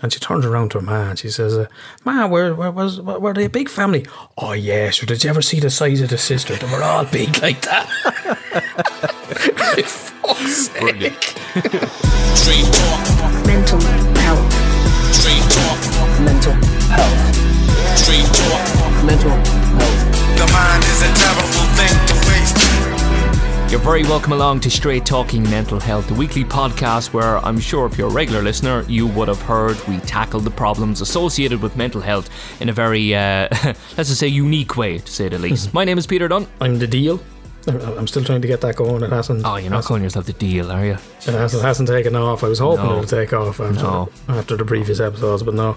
And she turns around to her ma and she says, uh, Ma, were, were, was, were, were they a big family? Oh, yeah, sure. Did you ever see the size of the sisters? They were all big like that. fuck's sake. Straight talk, mental health, straight talk, mental health, straight talk. mental health. The mind is a terrible thing to waste. You're very welcome along to Straight Talking Mental Health, the weekly podcast where I'm sure if you're a regular listener, you would have heard we tackle the problems associated with mental health in a very, uh, let's just say, unique way, to say the least. My name is Peter Dunn. I'm the deal. I'm still trying to get that going. It hasn't. Oh, you're not calling yourself the deal, are you? It hasn't, hasn't taken off. I was hoping No. it would take off after, No. after the previous episodes, but no.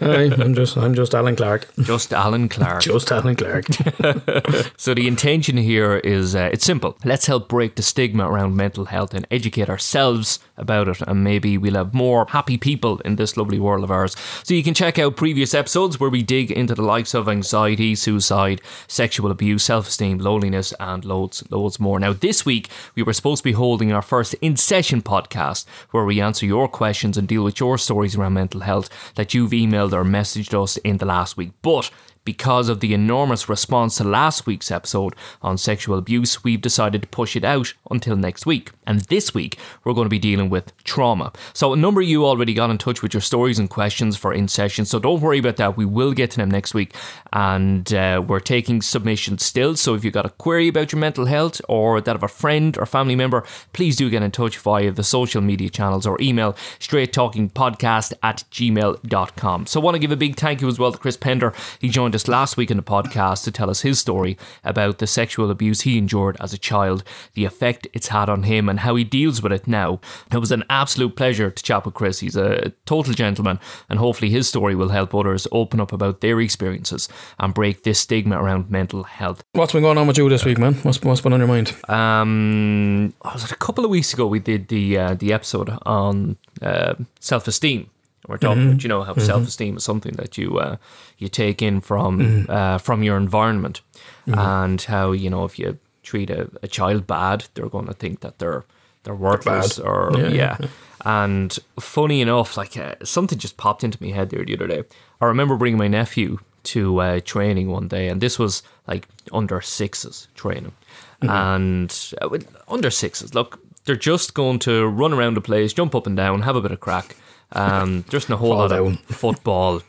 Aye, I'm just I'm just Alan Clark. Just Alan Clark. Just Alan Clark. So the intention here is uh, it's simple. Let's help break the stigma around mental health and educate ourselves about it, and maybe we'll have more happy people in this lovely world of ours. So you can check out previous episodes where we dig into the likes of anxiety, suicide, sexual abuse, self-esteem, loneliness, and loads, loads more. Now this week we were supposed to be holding our first in session podcast where we answer your questions and deal with your stories around mental health that you've emailed or messaged us in the last week, but because of the enormous response to last week's episode on sexual abuse, we've decided to push it out until next week. And this week, we're going to be dealing with trauma. So, a number of you already got in touch with your stories and questions for in session. So, don't worry about that. We will get to them next week. And uh, we're taking submissions still. So, if you've got a query about your mental health or that of a friend or family member, please do get in touch via the social media channels or email straight talking podcast at gmail.com. So, I want to give a big thank you as well to Chris Pender. He joined us last week in the podcast to tell us his story about the sexual abuse he endured as a child, the effect it's had on him, and how he deals with it now. It was an absolute pleasure to chat with Chris. He's a total gentleman, and hopefully his story will help others open up about their experiences and break this stigma around mental health. What's been going on with you this week, man? What's, what's been on your mind? Um, was it a couple of weeks ago we did the uh, the episode on uh, self esteem. We're talking, about, you know, how self esteem is something that you uh, you take in from uh, from your environment, and how you know if you treat a, a child bad, they're going to think that they're they're worthless bad. or Yeah, yeah. yeah. And funny enough, like uh, something just popped into my head there the other day. I remember bringing my nephew to uh, training one day, and this was like under sixes training, and uh, under sixes. Look, they're just going to run around the place, jump up and down, have a bit of crack. Um, there's no whole Fall lot down. of football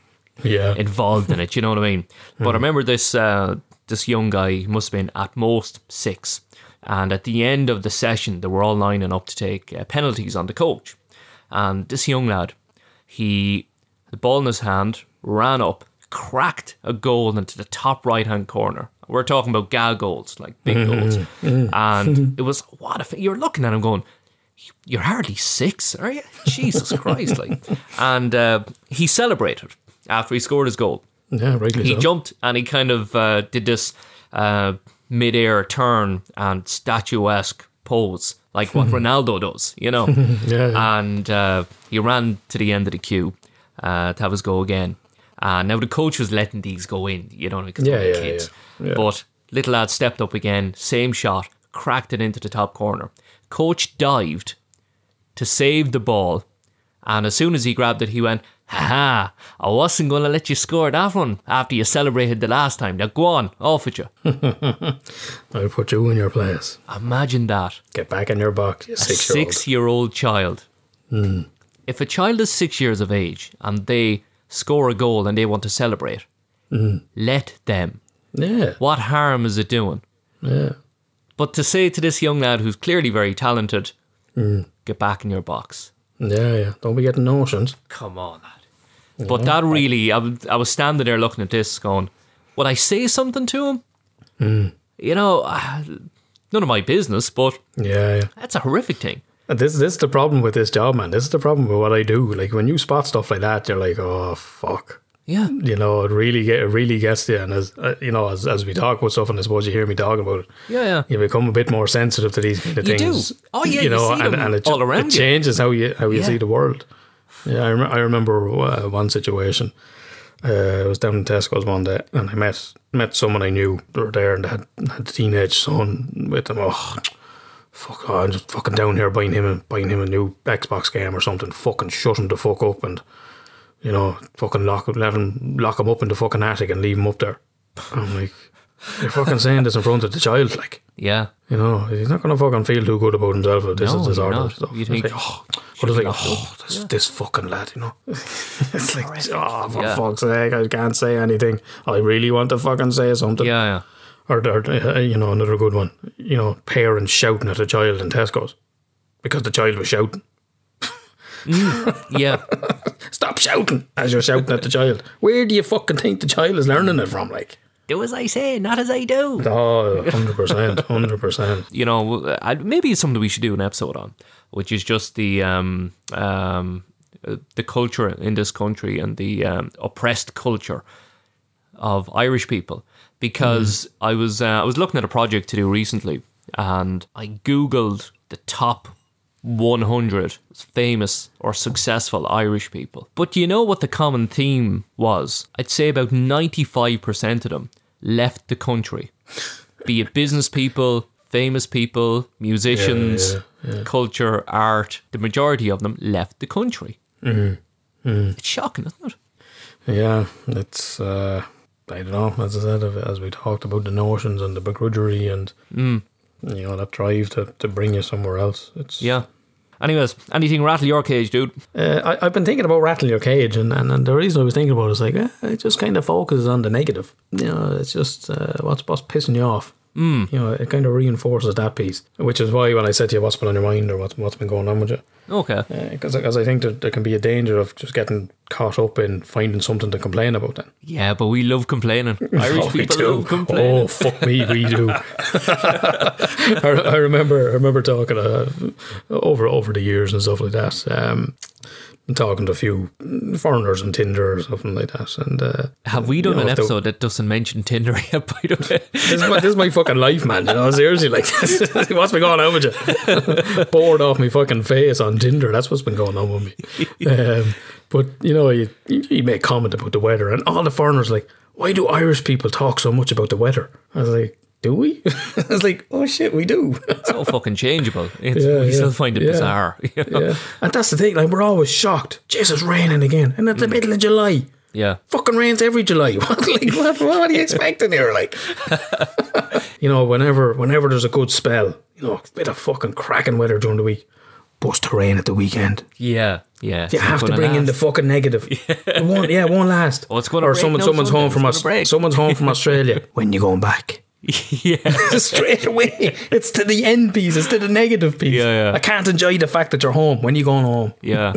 Yeah. involved in it. You know what I mean? But I remember this uh, this young guy he must have been at most six, and at the end of the session, they were all lining up to take uh, penalties on the coach. And this young lad, he the ball in his hand, ran up, cracked a goal into the top right hand corner. We're talking about gal goals, like big goals, and it was what if you're looking at him going. You're hardly six, are you? Jesus Christ! Like, and uh, he celebrated after he scored his goal. yeah, rightly He so. jumped and he kind of uh, did this uh, mid-air turn and statuesque pose, like what Ronaldo does, you know. Yeah, yeah. And uh, he ran to the end of the queue uh, to have his go again. Uh, now the coach was letting these go in, you know, because Yeah, they're yeah, kids. yeah. But little lad stepped up again, same shot, cracked it into the top corner. Coach dived to save the ball, and as soon as he grabbed it, he went, "Ha ha! I wasn't going to let you score that one after you celebrated the last time. Now go on, off with you." I'll put you in your place. Imagine that. Get back in your box, you A six year old. six year old child. If a child is six years of age and they score a goal and they want to celebrate, mm-hmm. let them. Yeah, What harm is it doing? yeah. But to say to this young lad who's clearly very talented, mm. get back in your box. Yeah, yeah. Don't be getting notions. Come on, lad. But that really, I, was- I was standing there looking at this going, would I say something to him? Mm. You know, none of my business, but Yeah, yeah. that's a horrific thing. This this is the problem with this job, man. This is the problem with what I do. Like when you spot stuff like that, you're like, oh fuck. Yeah. You know, it really get it really gets you. And as uh, you know, as as we talk about stuff, and I suppose you hear me talking about it, Yeah, yeah. you become a bit more sensitive to these kind of You do. things. Oh, yeah, you you know, see and, and it, all around it you. changes how you how you Yeah. see the world. Yeah, I, rem- I remember uh, one situation. Uh, I was down in Tesco's one day, and I met met someone I knew. They were there, and they had, had a teenage son with them. Oh, fuck! Oh, I'm just fucking down here buying him a, buying him a new Xbox game or something. Fucking shut him the fuck up and you know, fucking lock let him lock him up in the fucking attic and leave him up there. I'm like, you're fucking saying this in front of the child, like. Yeah. You know, he's not going to fucking feel too good about himself if this No, is you're disorder. So You think- like, oh, what is it's like, oh, this, this fucking lad, you know. it's like, oh, for Yeah. fuck's sake, I can't say anything. I really want to fucking say something. Yeah, yeah. Or, or uh, you know, another good one. You know, parents shouting at a child in Tesco's because the child was shouting. Yeah. Stop shouting as you're shouting at the child. Where do you fucking think the child is learning it from? Like, do as I say, not as I do. oh, 100%, 100%. you know, maybe it's something we should do an episode on, which is just the um, um, uh, the culture in this country and the um, oppressed culture of Irish people. Because I was uh, I was looking at a project to do recently, and I googled the top 100 famous or successful Irish people. But you know what the common theme was? I'd say about 95% of them left the country. Be it business people, famous people, musicians, culture, art, the majority of them left the country. It's shocking, isn't it? Yeah, it's uh, I don't know. As I said, as we talked about the notions and the begrudgery and you know that drive to, to bring you somewhere else. It's Yeah. Anyways, anything rattle your cage, dude? Uh, I, I've been thinking about rattling your cage, and, and, and the reason I was thinking about it is like eh, it just kind of focuses on the negative. You know, it's just uh, what's what's pissing you off. Mm. You know, it kind of reinforces that piece, which is why when I said to you what's been on your mind or what's what's been going on with you, Okay. because because I think that there can be a danger of just getting caught up in finding something to complain about. Then Yeah, but we love complaining. Irish Oh, people do. love complaining. Oh fuck me, we do. I, I remember, I remember talking uh, over over the years and stuff like that. Um, talking to a few foreigners on Tinder or something like that, and uh, Have we done you know, an they- episode that doesn't mention Tinder yet, by the way? this is, my, this is my fucking life, man. You know, seriously, like, what's been going on with you? Bored off my fucking face on Tinder. That's what's been going on with me. Um, but you know, you you make a comment about the weather, and all the foreigners like, why do Irish people talk so much about the weather? I was like, do we? I was like, oh shit, we do. It's all fucking changeable. It's, Yeah, we yeah. still find it Yeah. bizarre. you know? yeah, and that's the thing. Like, we're always shocked. Jesus, raining again, and it's the mm. middle of July. yeah. fucking rains every July. What, like, what, what are you expecting here? Like, you know, whenever whenever there's a good spell, you know, a bit of fucking cracking weather during the week, bust to rain at the weekend. Yeah. Yeah. You have to bring in the fucking negative. It won't, yeah, it won't last. Oh, it's gonna or someone, someone's Sunday. home It's from us. Someone's home from Australia. when you going back? yeah. Straight away, it's to the end piece. It's to the negative piece. Yeah, yeah. I can't enjoy the fact that you're home. When you going home? Yeah.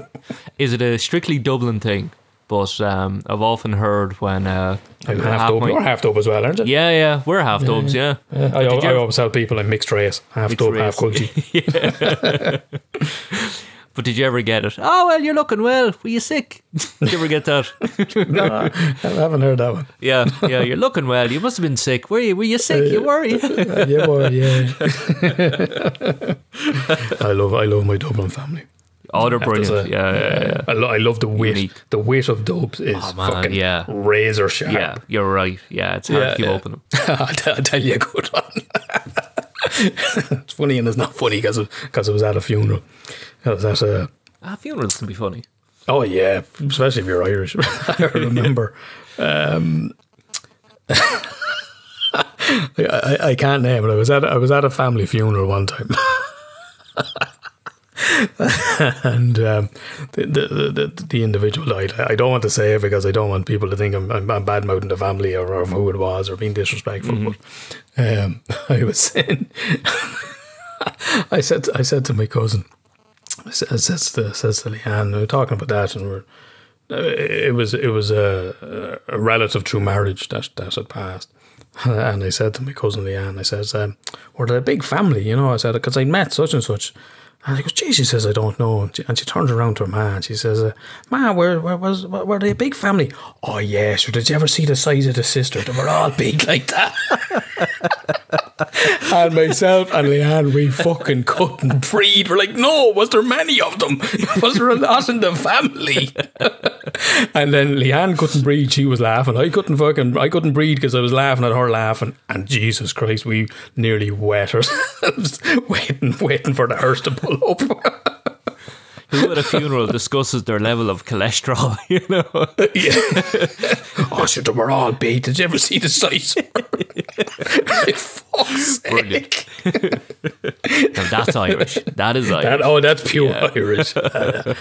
Is it a strictly Dublin thing? But um, I've often heard when uh, I'm half dub. You're half dub as well, aren't you? Yeah, yeah, we're half dubs. Yeah, Yeah, I, Did I always tell people I'm mixed race, half Mixed dub, race. half culty. But did you ever get it? Oh well, you're looking well. Were you sick? did you ever get that? no, I haven't heard that one. yeah, yeah. You're looking well. You must have been sick. Were you? Were you sick? You uh, were. you? yeah, boy, yeah. I love, I love my Dublin family. Oh, they're brilliant. Yeah, yeah, yeah. I, lo- I love the wit. Unique. The wit of Dubs is Oh, man, fucking yeah. razor sharp. Yeah, you're right. Yeah, it's hard Yeah, to keep yeah. opening. I'll, t- I'll tell you a good one. it's funny and it's not funny because because it was at a funeral. It was at a Ah, funerals can be funny. Oh yeah, especially if you're Irish. I remember. Um, I, I, I can't name it. I was at I was at a family funeral one time, and um, the, the, the the individual died. I don't want to say it because I don't want people to think I'm, I'm, I'm bad mouthing the family or, or who it was or being disrespectful. But um, I was saying, I said I said to my cousin, says says to says to Leanne, we were talking about that, and we're it was it was a, a relative through marriage that that had passed. And I said to my cousin Leanne, I says, um, "We're a big family, you know." I said because I met such and such. And she goes, "Gee," she says, "I don't know." And she, and she turns around to her man. And she says, uh, "Ma, where, where was were they a big family?" Oh yes. Sure. Did you ever see the size of the sister? They were all big like that. and myself and Leanne, we fucking couldn't breathe. We're like, no, was there many of them? Was there a lot in the family? and then Leanne couldn't breathe. She was laughing. I couldn't fucking, I couldn't breathe because I was laughing at her laughing. And Jesus Christ, we nearly wet ourselves waiting, waiting for the hearse to pull up. Who at a funeral discusses their level of cholesterol? You know, oh shit, we're all beat. Did you ever see the size? Fuck's Brilliant. Now, that's Irish. That is Irish. That, oh, that's pure Yeah. Irish. Uh,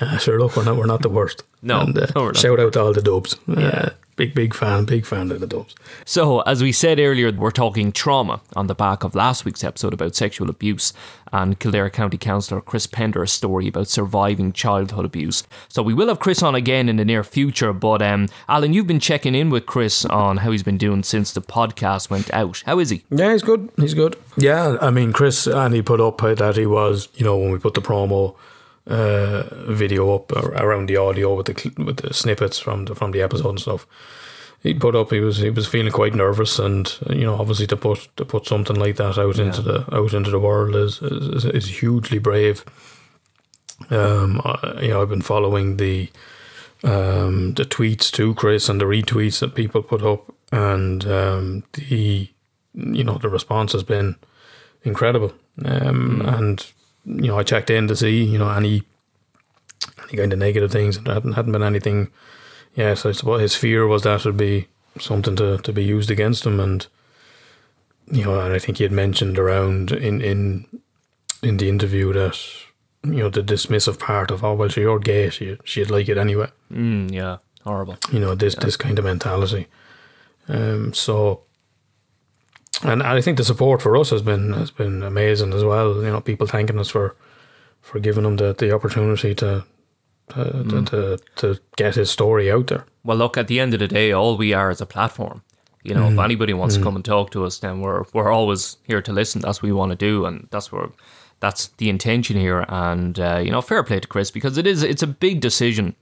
uh, sure, look, we're not, we're not the worst. No, and, uh, no, shout out to all the dubs. Uh, Yeah. Big, big fan, big fan of the dubs. So, as we said earlier, we're talking trauma on the back of last week's episode about sexual abuse and Kildare County Councillor Chris Pender's story about surviving childhood abuse. So, we will have Chris on again in the near future. But, um, Alan, you've been checking in with Chris on how he's been doing since the podcast went out. How is he? Yeah, he's good. He's good. Yeah, I mean, Chris and he put up that he was, you know, when we put the promo uh, video up around the audio with the with the snippets from the from the episode and stuff. He put up he was he was feeling quite nervous and uh, you know obviously to put to put something like that out into the out into the world is is, is hugely brave. Um, I, you know I've been following the um the tweets to Chris and the retweets that people put up and um the you know the response has been incredible um and you know I checked in to see you know any any kind of negative things. And there hadn't, hadn't been anything yes I suppose his fear was that would be something to, to be used against him. And you know and I think he had mentioned around in in in the interview that you know the dismissive part of oh well she you're gay she she'd like it anyway. Mm, yeah, horrible. you know this this kind of mentality. Um so and I think the support for us has been has been amazing as well you know people thanking us for for giving him the, the opportunity to to, to, to to get his story out there Well, look, at the end of the day, all we are is a platform. You know, if anybody wants to come and talk to us, then we're we're always here to listen. That's what we want to do, and that's where that's the intention here. And uh, you know, fair play to Chris because it is it's a big decision,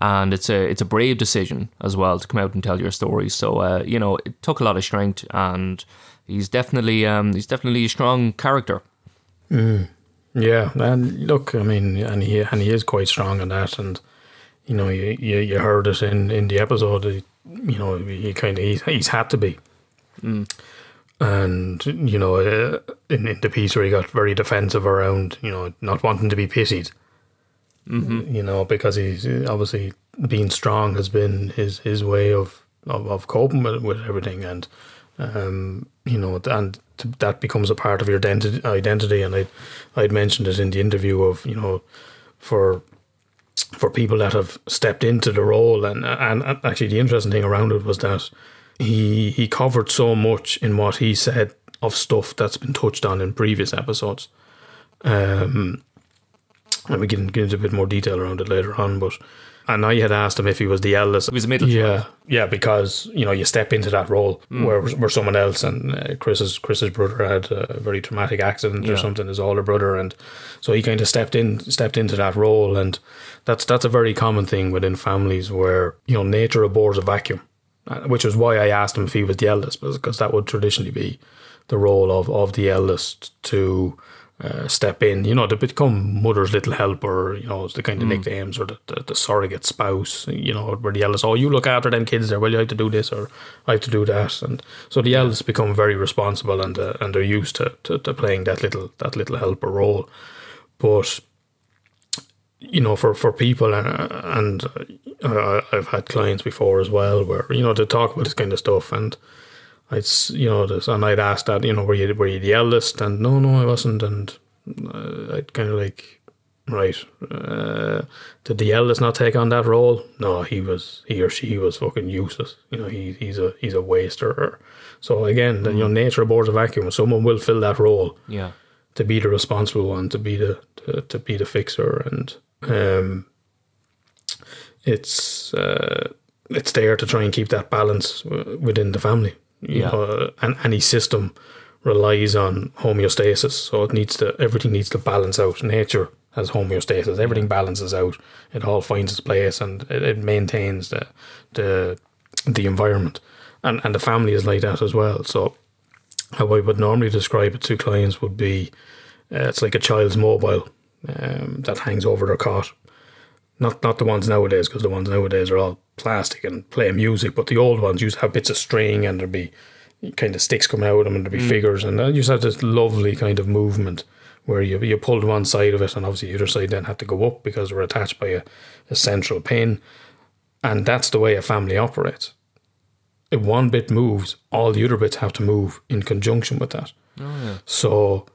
and it's a it's a brave decision as well to come out and tell your story. So uh, you know, it took a lot of strength, and he's definitely um, he's definitely a strong character. Yeah, and look, I mean, and he and he is quite strong in that, and you know, you you, you heard it in, in the episode. You know, he kind of he's, he's had to be, and you know, uh, in, in the piece where he got very defensive around, you know, not wanting to be pitied. You know, because he's obviously being strong has been his his way of of, of coping with, with everything, and um, you know, and that becomes a part of your identity. Identity, and I, I'd mentioned it in the interview of you know, for for people that have stepped into the role, and and actually the interesting thing around it was that he he covered so much in what he said of stuff that's been touched on in previous episodes. Um, and we can get into a bit more detail around it later on, but. And I had asked him if he was the eldest. He was a middle Yeah, child. yeah, because you know you step into that role where where someone else and uh, Chris's Chris's brother had a very traumatic accident or something. His older brother, and so he kind of stepped in stepped into that role, and that's that's a very common thing within families where you know nature abhors a vacuum, uh, which is why I asked him if he was the eldest, because that would traditionally be the role of of the eldest to. Uh, step in, you know, to become mother's little helper, you know, it's the kind of nicknames or the, the, the surrogate spouse, you know, where the eldest, oh, you look after them kids there, well, you have to do this or I have to do that. And so the eldest become very responsible and uh, and they're used to, to, to playing that little that little helper role. But, you know, for, for people, uh, and uh, I've had clients before as well, where, you know, to talk about this kind of stuff and, I'd you know this, and I'd ask that you know were you were you the eldest? And no no I wasn't. And uh, I'd kind of like right uh, did the eldest not take on that role? No he was he or she was fucking useless. You know he he's a he's a waster so again the, you know nature abhors a vacuum someone will fill that role Yeah, to be the responsible one, to be the to, to be the fixer, and um, it's uh, it's there to try and keep that balance within the family. You Yeah. know, and any system relies on homeostasis, so it needs to everything needs to balance out. Nature has homeostasis; everything balances out. It all finds its place, and it, it maintains the the the environment, and and the family is like that as well. So how I would normally describe it to clients would be uh, it's like a child's mobile um, that hangs over their cot. Not not the ones nowadays because the ones nowadays are all plastic and play music, but the old ones used to have bits of string and there'd be kind of sticks coming out of them and there'd be mm. figures and you used to have this lovely kind of movement where you you pulled one side of it, and obviously the other side then had to go up because they were attached by a, a central pin, and that's the way a family operates. If one bit moves, all the other bits have to move in conjunction with that. Oh, so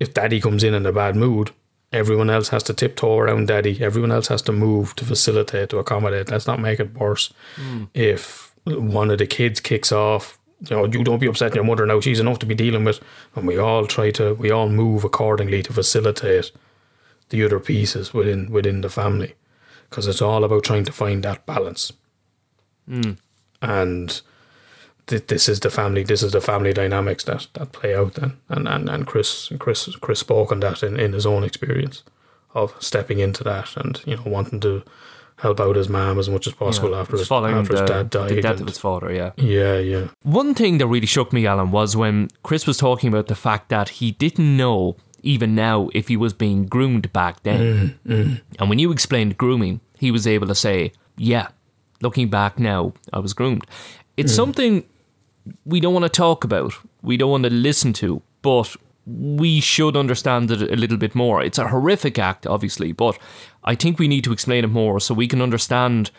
if daddy comes in in a bad mood, everyone else has to tiptoe around daddy. Everyone else has to move to facilitate, to accommodate. Let's not make it worse. Hmm. If one of the kids kicks off, you know, you don't be upsetting your mother now. She's enough to be dealing with. And we all try to, we all move accordingly to facilitate the other pieces within within the family, because it's all about trying to find that balance. Hmm. And th- this is the family. This is the family dynamics that, that play out then. And and, and Chris Chris Chris spoke on that in, in his own experience of stepping into that and you know wanting to help out his mom as much as possible after his after the, his dad died. the death of his father, yeah. yeah, yeah, One thing that really shook me, Alan, was when Chris was talking about the fact that he didn't know, even now, if he was being groomed back then. Mm, mm. And when you explained grooming, he was able to say, Yeah, looking back now, I was groomed. It's mm. something we don't want to talk about, we don't want to listen to, but we should understand it a little bit more. It's a horrific act, obviously, but I think we need to explain it more so we can understand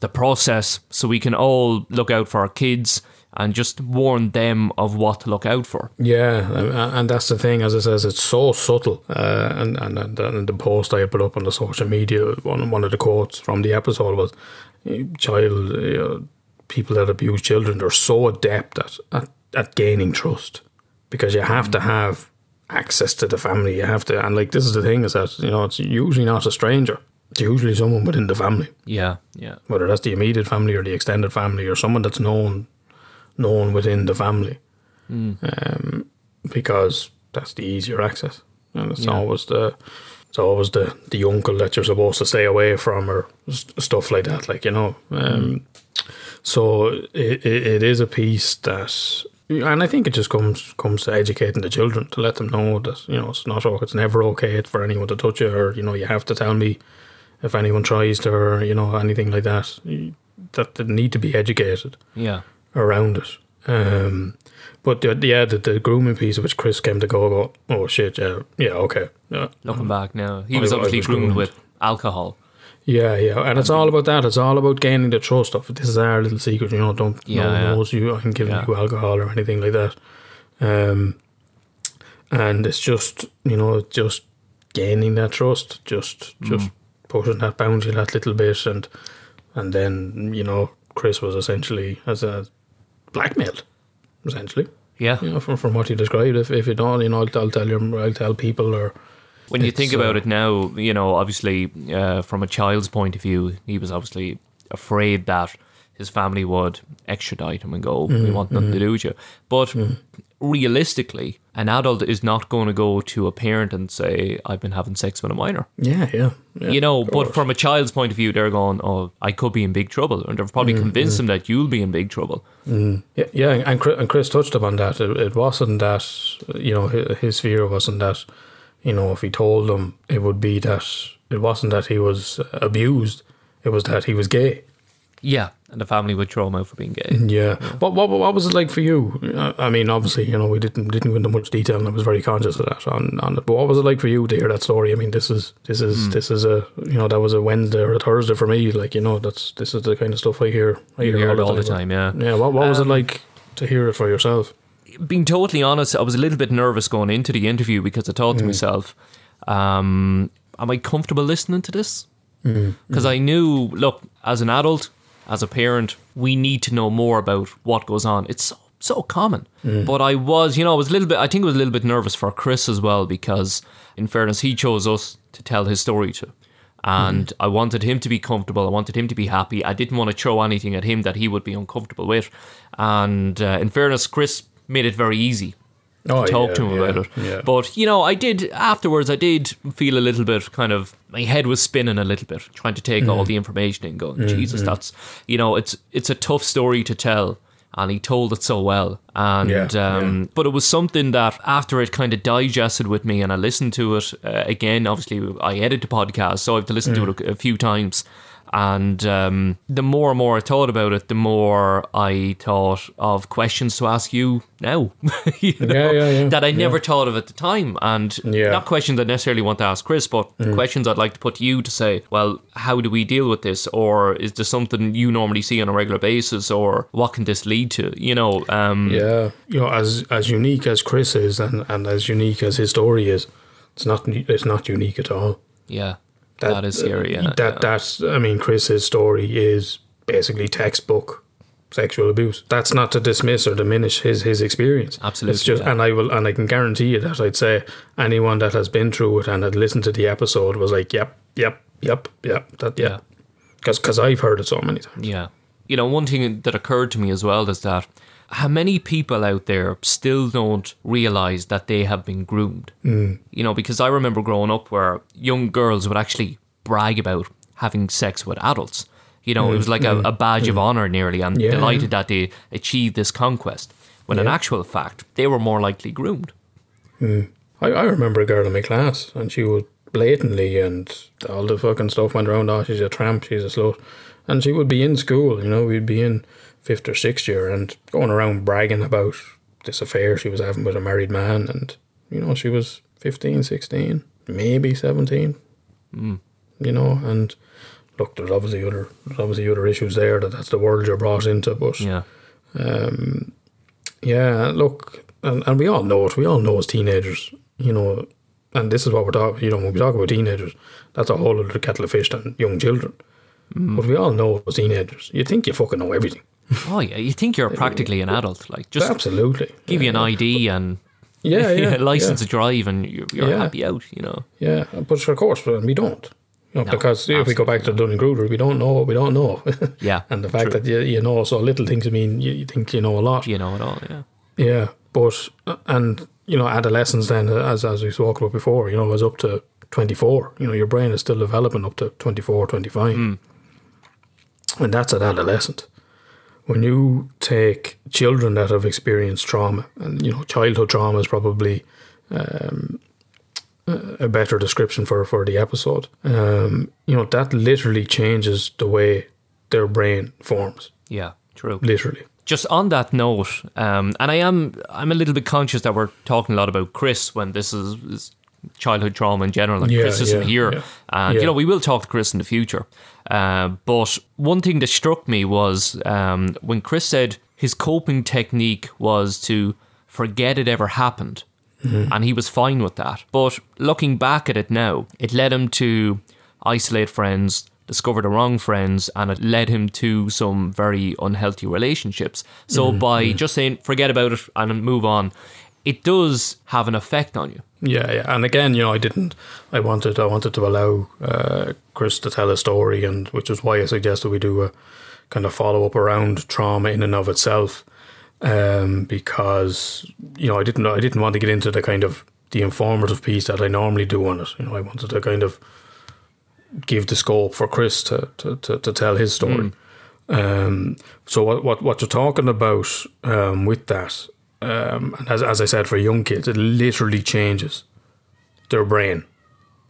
the process, so we can all look out for our kids and just warn them of what to look out for. Yeah, and- that's the thing. As I says, it's so subtle. Uh, and, and and the post I put up on the social media, one one of the quotes from the episode was, "Child, uh, people that abuse children, they're so adept at, at at gaining trust because you have to have access to the family. You have to, and like this is the thing is that you know it's usually not a stranger. It's usually someone within the family, Yeah, yeah. whether that's the immediate family or the extended family or someone that's known known within the family um, because that's the easier access, and it's always the it's always the the uncle that you're supposed to stay away from or st- stuff like that. Like you know, um, so it, it, it is a piece that. And I think it just comes comes to educating the children to let them know that you know it's not okay, it's never okay for anyone to touch you or you know you have to tell me if anyone tries to or you know anything like that that they need to be educated Yeah. around it. Um, but the, yeah, the, the grooming piece, which Chris came to go, go, oh shit, yeah, yeah, okay, yeah, Looking back now, he was I obviously was groomed groomed. with alcohol. Yeah, yeah, and it's all about that. It's all about gaining the trust of this is our little secret. You know, don't Yeah, no one yeah. knows you. I'm giving Yeah. you alcohol or anything like that. Um, and it's just you know just gaining that trust, just Mm. just pushing that boundary that little bit, and and then you know Chris was essentially as a blackmailed, essentially. Yeah. you know, from, from what you described. If, if you don't, you know, I'll, I'll tell you, I'll tell people or When you It's, think about uh, it now, you know, obviously, uh, from a child's point of view, he was obviously afraid that his family would extradite him and go, "We mm-hmm, want nothing to mm-hmm. do with you." But mm-hmm. realistically, an adult is not going to go to a parent and say, "I've been having sex with a minor." yeah, yeah, yeah you know, but from a child's point of view, they're going, "Oh, I could be in big trouble," and they've probably convinced him that you'll be in big trouble. yeah, yeah, and Chris, and Chris touched upon that. It, it wasn't that you know his fear wasn't that you know if he told them it would be that it wasn't that he was abused. It was that he was gay. Yeah, and the family would throw him out for being gay. Mm, yeah. What, what what was it like for you? I mean, obviously, you know, we didn't didn't go into much detail, and I was very conscious of that on, on it. But what was it like for you to hear that story? I mean, this is this is mm. this is a you know that was a Wednesday or a Thursday for me. Like you know, that's this is the kind of stuff I hear. I hear, hear it all the time, yeah. Yeah. What what was it um, like to hear it for yourself? Being totally honest, I was a little bit nervous going into the interview because I thought to myself, um, am I comfortable listening to this? Because I knew, look, as an adult, as a parent, we need to know more about what goes on. It's so, so common. But I was, you know, I was a little bit, I think I was a little bit nervous for Chris as well because, in fairness, he chose us to tell his story to. And I wanted him to be comfortable. I wanted him to be happy. I didn't want to throw anything at him that he would be uncomfortable with. And uh, in fairness, Chris made it very easy Oh, talk yeah, to him yeah, about it. Yeah. But you know, I did afterwards. I did feel a little bit kind of my head was spinning a little bit, trying to take Mm. all the information and going, Jesus, that's you know, it's it's a tough story to tell. And he told it so well, and um, but it was something that after it kind of digested with me, and I listened to it uh, again. Obviously, I edit the podcast, so I have to listen Mm. to it a, a few times. And um, the more and more I thought about it, the more I thought of questions to ask you now. You know, yeah, yeah. That I never thought of at the time. And Yeah. not questions I necessarily want to ask Chris, but questions I'd like to put to you to say, well, how do we deal with this? Or is there something you normally see on a regular basis? Or what can this lead to? You know, um, Yeah, you know, as as unique as Chris is, and, and as unique as his story is, it's not it's not unique at all. yeah. That is here, yeah. That yeah. that's I mean, Chris's story is basically textbook sexual abuse. That's not to dismiss or diminish his his experience. Absolutely, it's just, yeah. and I will, and I can guarantee you that I'd say anyone that has been through it and had listened to the episode was like, yep, yep, yep, yep, that, Yeah. yeah, because because I've heard it so many times. Yeah. You know, one thing that occurred to me as well is that how many people out there still don't realize that they have been groomed? Mm. You know, because I remember growing up where young girls would actually brag about having sex with adults. You know, it was mm, like a, mm, a badge of mm. honor nearly, and Yeah. delighted that they achieved this conquest. When in actual fact, they were more likely groomed. I, I remember a girl in my class, and she would blatantly and all the fucking stuff went around. Oh, she's a tramp, she's a slut, and she would be in school. You know, we'd be in fifth or sixth year and going around bragging about this affair she was having with a married man, and you know, she was 15, 16, maybe seventeen. Mm. You know, and look, there's obviously other, there's obviously other issues there that that's the world you're brought into, but Yeah. Um, yeah, look, and, and we all know it. We all know as teenagers, you know, and this is what we're talking. You know, when we talk about teenagers, that's a whole other kettle of fish than young children. Mm. But we all know as teenagers. You think you fucking know everything. Oh, yeah. You think you're practically an adult. Like, just Absolutely. give you an ID and Yeah, yeah, a license yeah. to drive, and you're, you're Yeah. happy out, you know? Yeah, but of course, but we don't. You know, No, because if we go back to Dunning Kruger, we don't know what we don't know. Yeah, and the fact true. that you, you know so little things, I mean, you, you think you know a lot. You know it all, yeah. Yeah, but uh, and you know, adolescence then, uh, as as we spoke about before, you know, was up to twenty four. You know, your brain is still developing up to 24, 25. Hmm. and that's an adolescent. When you take children that have experienced trauma, and you know, childhood trauma is probably um, a better description for for the episode. Um, you know, that literally changes the way their brain forms. Yeah, true. Literally. Just on that note, um, and I am I'm a little bit conscious that we're talking a lot about Chris when this is, is childhood trauma in general. Like Yeah, Chris isn't yeah, here, yeah. and you know we will talk to Chris in the future. Uh, but one thing that struck me was um, when Chris said his coping technique was to forget it ever happened, Mm-hmm. and he was fine with that. But looking back at it now, it led him to isolate friends, discover the wrong friends, and it led him to some very unhealthy relationships. So Mm-hmm. by just saying forget about it and move on, it does have an effect on you. Yeah, yeah, and again, you know, I didn't. I wanted, I wanted to allow uh, Chris to tell a story, and which is why I suggested we do a kind of follow up around trauma in and of itself, um, because you know, I didn't, I didn't want to get into the kind of the informative piece that I normally do on it. You know, I wanted to kind of give the scope for Chris to to, to, to tell his story. Um, so what what what you're talking about um, with that, um, and as as I said, for young kids, it literally changes their brain.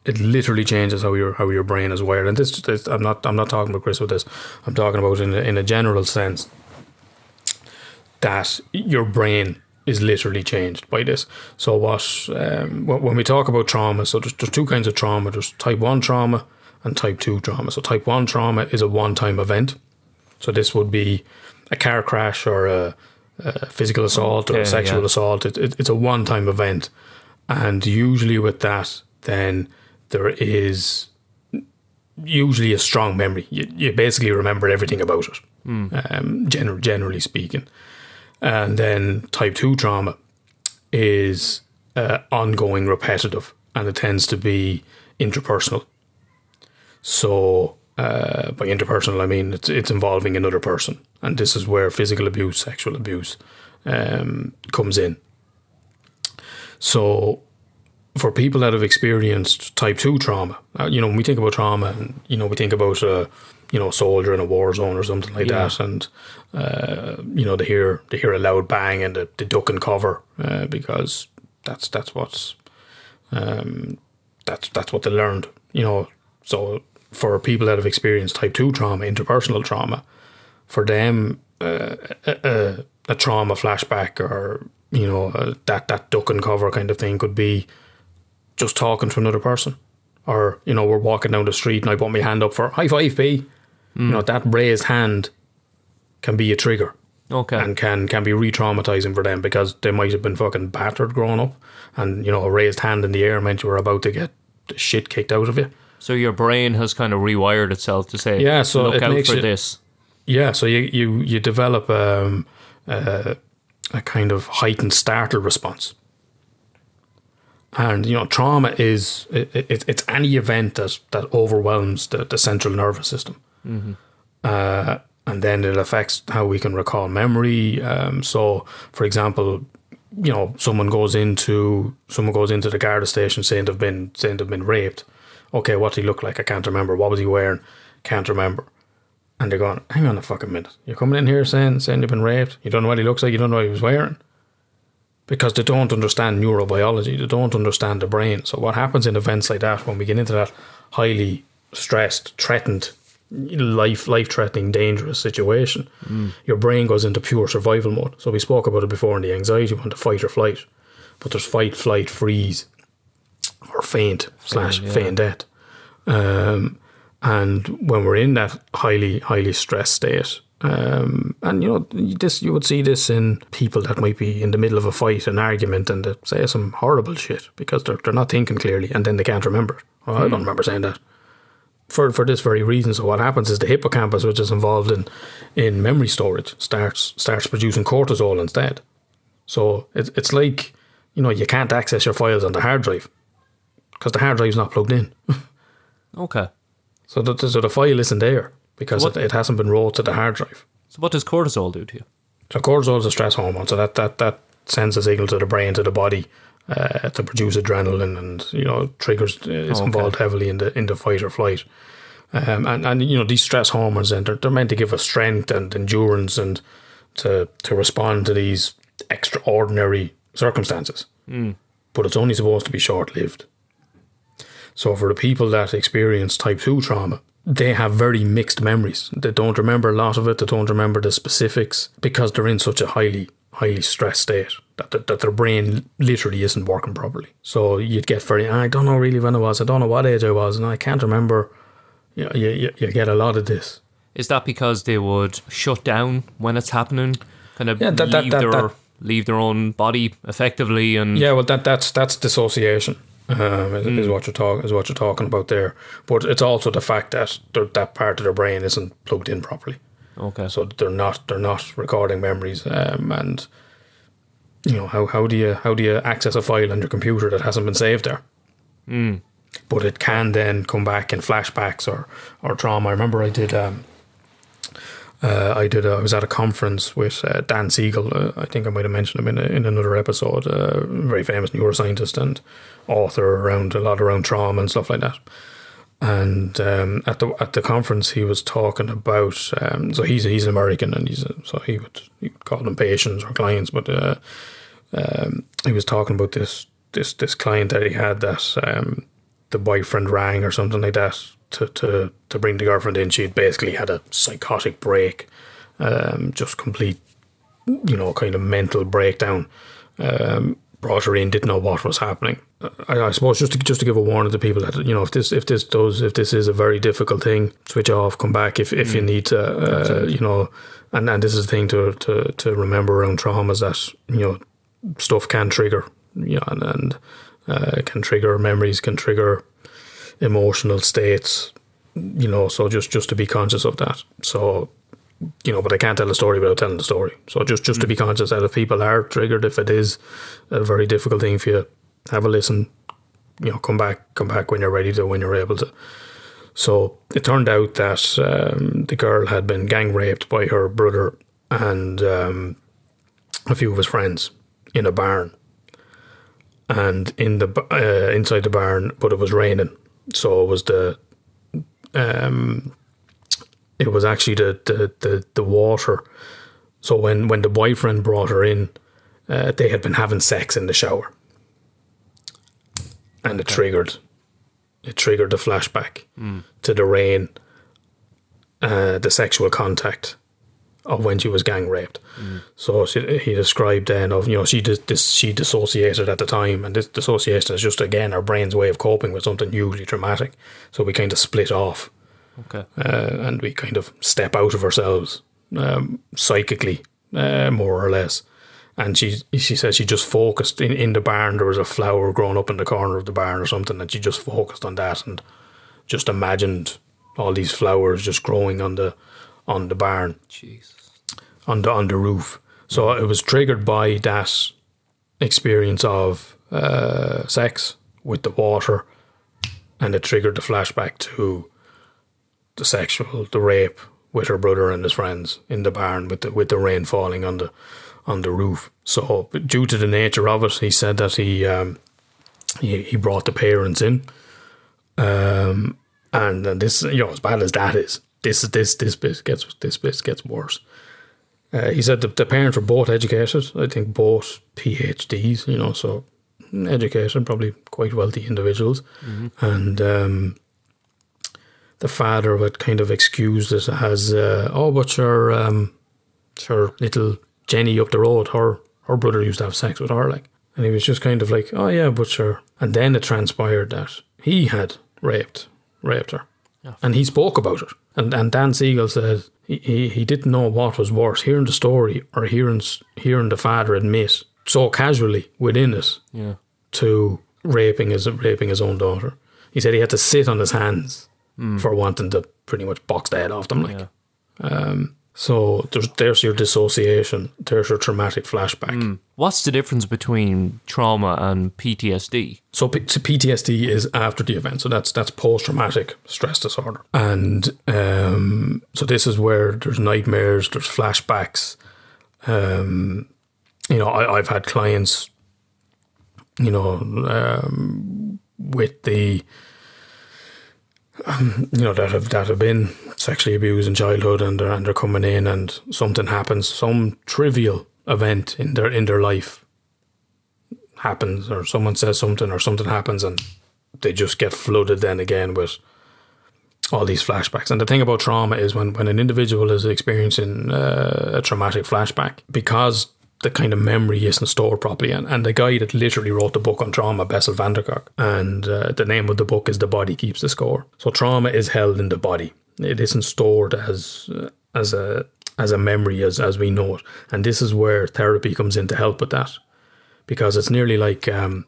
It literally changes how your how your brain is wired. And this, this I'm not I'm not talking about Chris with this. I'm talking about in a, in a general sense that your brain is literally changed by this. So what um, when we talk about trauma, so there's, there's two kinds of trauma. There's type one trauma and type two trauma. So type one trauma is a one time event. So this would be a car crash or a, a physical assault or sexual yeah. assault. It, it, it's a one time event, and usually with that, then there is usually a strong memory. You, you basically remember everything about it, um, gener- generally speaking. And then type 2 trauma is uh, ongoing, repetitive, and it tends to be interpersonal. So, uh, by interpersonal, I mean it's, it's involving another person. And this is where physical abuse, sexual abuse um, comes in. So, for people that have experienced type 2 trauma, uh, you know, when we think about trauma, and, you know, we think about a, you know, a soldier in a war zone or something like Yeah. that, and, uh, you know, they hear they hear a loud bang and they, they duck and cover uh, because that's that's what's um, that's that's what they learned, you know. So for people that have experienced type two trauma, interpersonal trauma, for them, uh, a, a, a trauma flashback or you know uh, that that duck and cover kind of thing could be just talking to another person, or you know we're walking down the street and I put my hand up for high five, B. You know that raised hand can be a trigger Okay. and can can be re-traumatizing for them because they might have been fucking battered growing up, and you know a raised hand in the air meant you were about to get the shit kicked out of you. So your brain has kind of rewired itself to say, Yeah, so look it out makes for you- this. Yeah, so you you you develop um, uh, a kind of heightened startle response, and you know trauma is it, it, it's any event that that overwhelms the, the central nervous system, uh, and then it affects how we can recall memory. Um, so, for example, you know, someone goes into someone goes into the Garda station saying they've been saying they've been raped. Okay, what did he look like? I can't remember. What was he wearing? Can't remember. And they're going, hang on a fucking minute. You're coming in here saying saying you've been raped. You don't know what he looks like. You don't know what he was wearing. Because they don't understand neurobiology. They don't understand the brain. So what happens in events like that when we get into that highly stressed, threatened, life life threatening, dangerous situation, your brain goes into pure survival mode. So we spoke about it before in the anxiety one, the fight or flight. But there's fight, flight, freeze, or faint slash yeah. death. Um, and when we're in that highly highly stressed state um, and you know this you would see this in people that might be in the middle of a fight an argument and they say some horrible shit because they're, they're not thinking clearly and then they can't remember it. oh, I don't remember saying that for for this very reason so what happens is the hippocampus which is involved in in memory storage starts starts producing cortisol instead so it's it's like you know you can't access your files on the hard drive because the hard drive's not plugged in Okay. So the, so the file isn't there because What- it, it hasn't been rolled to the hard drive. So what does cortisol do to you? So cortisol is a stress hormone, so that that that sends a signal to the brain to the body uh, to produce adrenaline, and you know triggers uh, is Okay. involved heavily in the in the fight or flight. Um, and and you know these stress hormones, and they're, they're meant to give us strength and endurance and to to respond to these extraordinary circumstances. But it's only supposed to be short lived. So for the people that experience type 2 trauma, they have very mixed memories. They don't remember a lot of it, they don't remember the specifics because they're in such a highly, highly stressed state that, that, that their brain literally isn't working properly. So you'd get very, I don't know really when I was, I don't know what age I was, and I can't remember. You, know, you, you, you get a lot of this. Is that because they would shut down when it's happening? Kind of Yeah, that- leave that- their that- leave their own body effectively and Yeah, well, that that's that's dissociation. Um, is, Hmm. is what you're talking is what you're talking about there. But it's also the fact that that part of their brain isn't plugged in properly. okay. so they're not they're not recording memories um, and you know how, how do you how do you access a file on your computer that hasn't been saved there but it can then come back in flashbacks or or trauma I remember I did um, uh, I did. A, I was at a conference with uh, Dan Siegel. Uh, I think I might have mentioned him in, a, in another episode. Uh, very famous neuroscientist and author around a lot around trauma and stuff like that. And um, at the at the conference, he was talking about. Um, so he's he's an American, and he's so he would he would call them patients or clients, but uh, um, he was talking about this this this client that he had that um, the boyfriend rang or something like that to to to bring the girlfriend in. She had basically had a psychotic break, um, just complete, you know, kind of mental breakdown. Um, brought her in, didn't know what was happening. I, I suppose just to just to give a warning to people that you know if this if this does if this is a very difficult thing, switch off, come back if, if you need to, uh, you know, and and this is the thing to to to remember around traumas that you know stuff can trigger, you know, and, and uh, can trigger memories, can trigger emotional states, you know. So just just to be conscious of that. So you know, but I can't tell a story without telling the story. So just just to be conscious that if people are triggered, if it is a very difficult thing for you, have a listen. You know, come back, come back when you're ready to, when you're able to. So it turned out that um, the girl had been gang raped by her brother and um, a few of his friends in a barn, and in the uh, inside the barn, but it was raining, so it was the um, it was actually the the the, the water. So when when the boyfriend brought her in, uh, they had been having sex in the shower, and it triggered it triggered the flashback to the rain, uh, the sexual contact of when she was gang raped. So she, he described then of you know she dis, dis, she dissociated at the time, and this dissociation is just again our brain's way of coping with something hugely traumatic. So we kind of split off Okay. uh, and we kind of step out of ourselves um, psychically, uh, more or less. And she she said she just focused in, in the barn. There was a flower growing up in the corner of the barn or something, and she just focused on that and just imagined all these flowers just growing on the on the barn Jesus. on the on the roof. So it was triggered by that experience of uh, sex with the water, and it triggered the flashback to the sexual, the rape with her brother and his friends in the barn with the with the rain falling on the on the roof. So due to the nature of it, he said that he um, he, he brought the parents in. Um, and, and this, you know, as bad as that is, this this this bit gets this bit gets worse. Uh, he said the, the parents were both educated. I think both PhDs. You know, so educated, probably quite wealthy individuals, and um, the father would kind of excuse it as, uh, "Oh, but your um, her little Jenny up the road, her her brother used to have sex with her, like." And he was just kind of like, "Oh yeah, but sure." And then it transpired that he had raped raped her, and he spoke about it. And and Dan Siegel said he, he, he didn't know what was worse, hearing the story or hearing hearing the father admit so casually within it Yeah. to raping his raping his own daughter. He said he had to sit on his hands for wanting to pretty much box the head off them. Like, um, so there's there's your dissociation. There's your traumatic flashback. What's the difference between trauma and PTSD? So, P- so PTSD is after the event. So that's that's post traumatic stress disorder, and um, so this is where there's nightmares, there's flashbacks. Um, you know, I, I've had clients, you know, um, with the, um, you know, that have that have been sexually abused in childhood, and they're and they're coming in, and something happens, some trivial event in their in their life happens or someone says something or something happens and they just get flooded then again with all these flashbacks. And the thing about trauma is when, when an individual is experiencing uh, a traumatic flashback, because the kind of memory isn't stored properly. And, and the guy that literally wrote the book on trauma, Bessel van der Kolk, and uh, the name of the book is The Body Keeps the Score. So trauma is held in the body. It isn't stored as uh, as a as a memory as, as we know it. And this is where therapy comes in to help with that because it's nearly like um,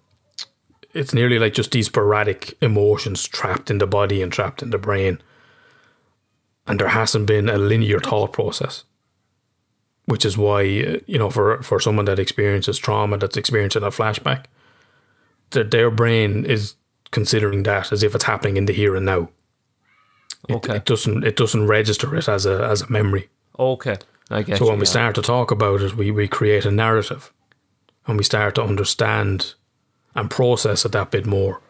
it's nearly like just these sporadic emotions trapped in the body and trapped in the brain, and there hasn't been a linear thought process. Which is why uh, you know for for someone that experiences trauma, that's experiencing a flashback, that their brain is considering that as if it's happening in the here and now. It, Okay. it doesn't it doesn't register it as a as a memory. Okay. I guess. So when we start to talk about it, we, we create a narrative and we start to understand and process it that bit more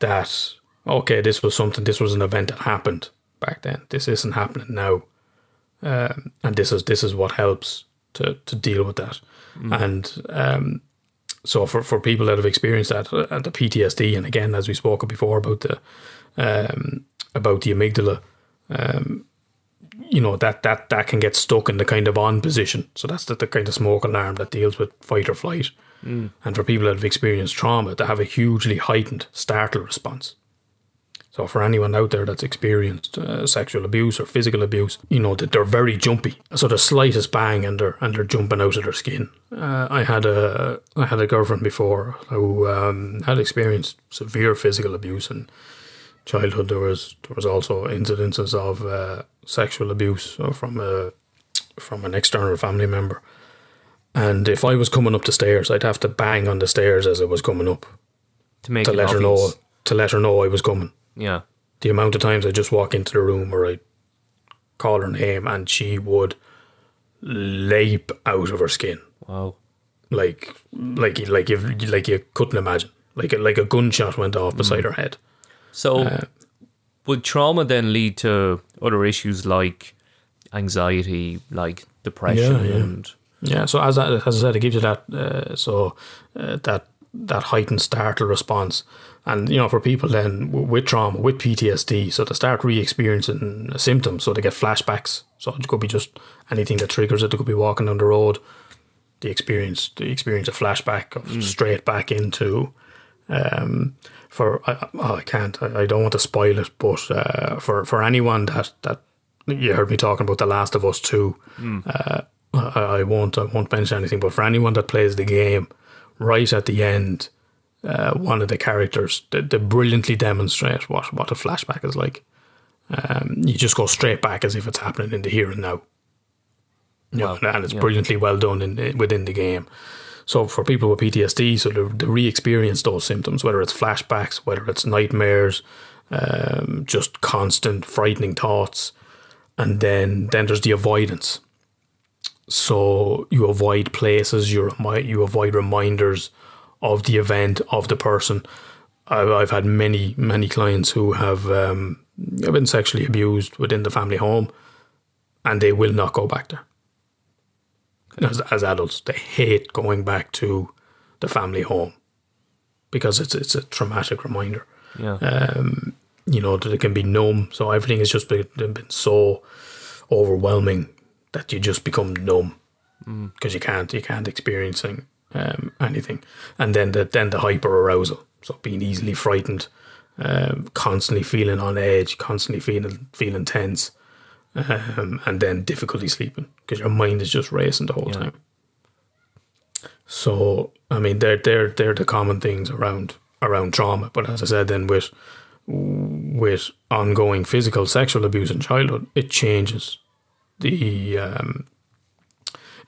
that, okay, this was something, this was an event that happened back then. This isn't happening now. Um, and this is this is what helps to, to deal with that. And um, so for, for people that have experienced that, uh, the PTSD, and again, as we spoke before about the um, about the amygdala, you know that that that can get stuck in the kind of on position. So that's the, the kind of smoke alarm that deals with fight or flight. And for people that have experienced trauma, they have a hugely heightened startle response. So for anyone out there that's experienced uh, sexual abuse or physical abuse, you know that they're very jumpy. So the slightest bang and they're and they're jumping out of their skin. Uh, I had a I had a girlfriend before who um, had experienced severe physical abuse in childhood. There was there was also incidences of uh, sexual abuse uh, from a from an external family member. And if I was coming up the stairs, I'd have to bang on the stairs as I was coming up to make to let her know to let her know I was coming. Yeah. The amount of times I just walk into the room or I call her name and she would leap out of her skin Wow. like like like you like you couldn't imagine like a, like a gunshot went off beside her head. So, Uh, would trauma then lead to other issues like anxiety, like depression, Yeah, yeah. and Yeah, so as I, as I said, it gives you that uh, so uh, that that heightened startle response. And you know, for people then with trauma, with PTSD, so they start re-experiencing symptoms, so they get flashbacks. So it could be just anything that triggers it. They could be walking down the road, the experience, the experience a flashback of straight back into. Um, for I, oh, I can't, I, I don't want to spoil it, but uh, for for anyone that that you heard me talking about The Last of Us two, uh, I, I won't I won't mention anything. But for anyone that plays the game, right at the end, uh, one of the characters they brilliantly demonstrate what what a flashback is like. Um, you just go straight back as if it's happening in the here and now. You know, Wow, and it's yeah. brilliantly well done in within the game. So for people with PTSD, so to, they re-experience those symptoms, whether it's flashbacks, whether it's nightmares, um, just constant frightening thoughts, and then then there's the avoidance. So you avoid places, you remi- you avoid reminders of the event of the person. I've, I've had many many clients who have um, been sexually abused within the family home, and they will not go back there. As, as adults, they hate going back to the family home because it's it's a traumatic reminder Yeah. you know, that it can be numb. So everything has just been, been so overwhelming that you just become numb because you can't you can't experiencing um, anything. And then the then the hyper arousal, so being easily frightened, um, constantly feeling on edge, constantly feeling feeling tense, um, and then difficulty sleeping because your mind is just racing the whole Yeah. time. So I mean, they're they're they're the common things around around trauma. But as I said, then with with ongoing physical sexual abuse in childhood, it changes the um,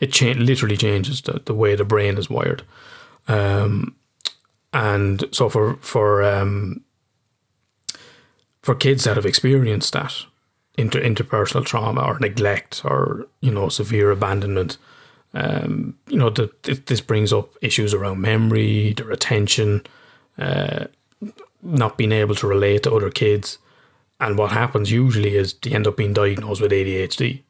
it cha- literally changes the, the way the brain is wired. Um, and so for for um, for kids that have experienced that inter interpersonal trauma or neglect or you know severe abandonment, um, you know the, th- this brings up issues around memory, their attention, uh, not being able to relate to other kids. And what happens usually is they end up being diagnosed with ADHD.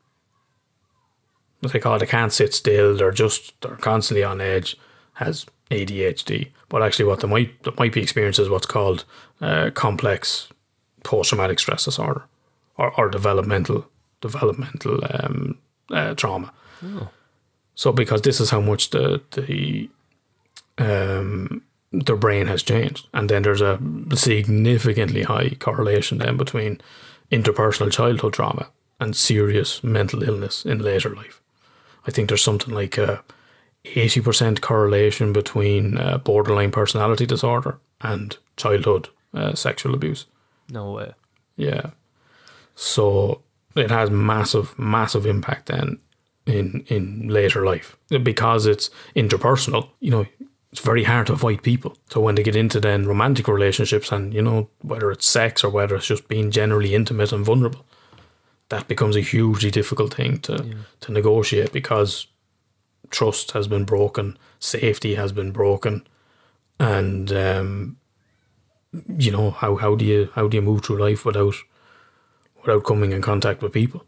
It's like, oh, they can't sit still. They're just they're constantly on edge. Has ADHD, but actually, what they might they might be experiencing is what's called uh, complex post traumatic stress disorder, or, or developmental developmental um, uh, trauma. So, because this is how much the the um, their brain has changed, and then there's a significantly high correlation then between interpersonal childhood trauma and serious mental illness in later life. I think there's something like a 80% correlation between uh, borderline personality disorder and childhood uh, sexual abuse. No way. Yeah. So it has massive, massive impact then in in later life because it's interpersonal. You know, it's very hard to avoid people. So when they get into then romantic relationships, and you know whether it's sex or whether it's just being generally intimate and vulnerable, that becomes a hugely difficult thing to to negotiate because trust has been broken, safety has been broken, and um, you know how how do you how do you move through life without without coming in contact with people?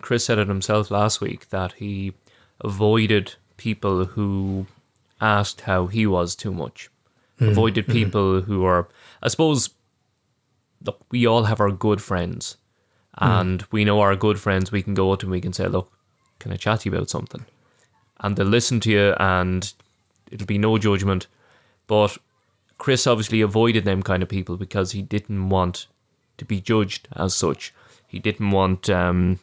Chris said it himself last week that he avoided people who asked how he was too much. Avoided people who are, I suppose, look, we all have our good friends. And we know our good friends, we can go to and we can say, look, can I chat to you about something? And they'll listen to you and it'll be no judgment. But Chris obviously avoided them kind of people because he didn't want to be judged as such. He didn't want um,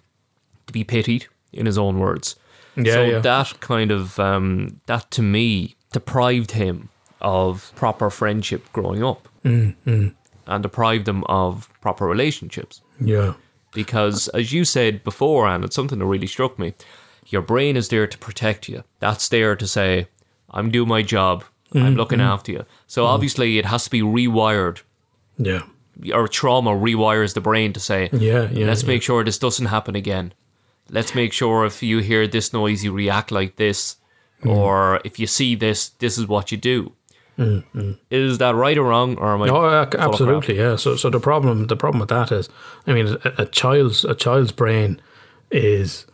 to be pitied, in his own words. Yeah, so yeah. that kind of um, that to me deprived him of proper friendship growing up, Mm, and deprived him of proper relationships. Yeah, Because as you said before, and it's something that really struck me, your brain is there to protect you. That's there to say, "I'm doing my job. Mm, I'm looking after you." So obviously, it has to be rewired yeah, or trauma rewires the brain to say, Yeah, yeah, let's yeah. make sure this doesn't happen again. Let's make sure if you hear this noise, you react like this, Mm. or if you see this, this is what you do. Is that right or wrong, or am I? Mm, Oh, uh, full of crap? absolutely. Yeah. So, so the problem, the problem with that is, I mean, a, a child's a child's brain is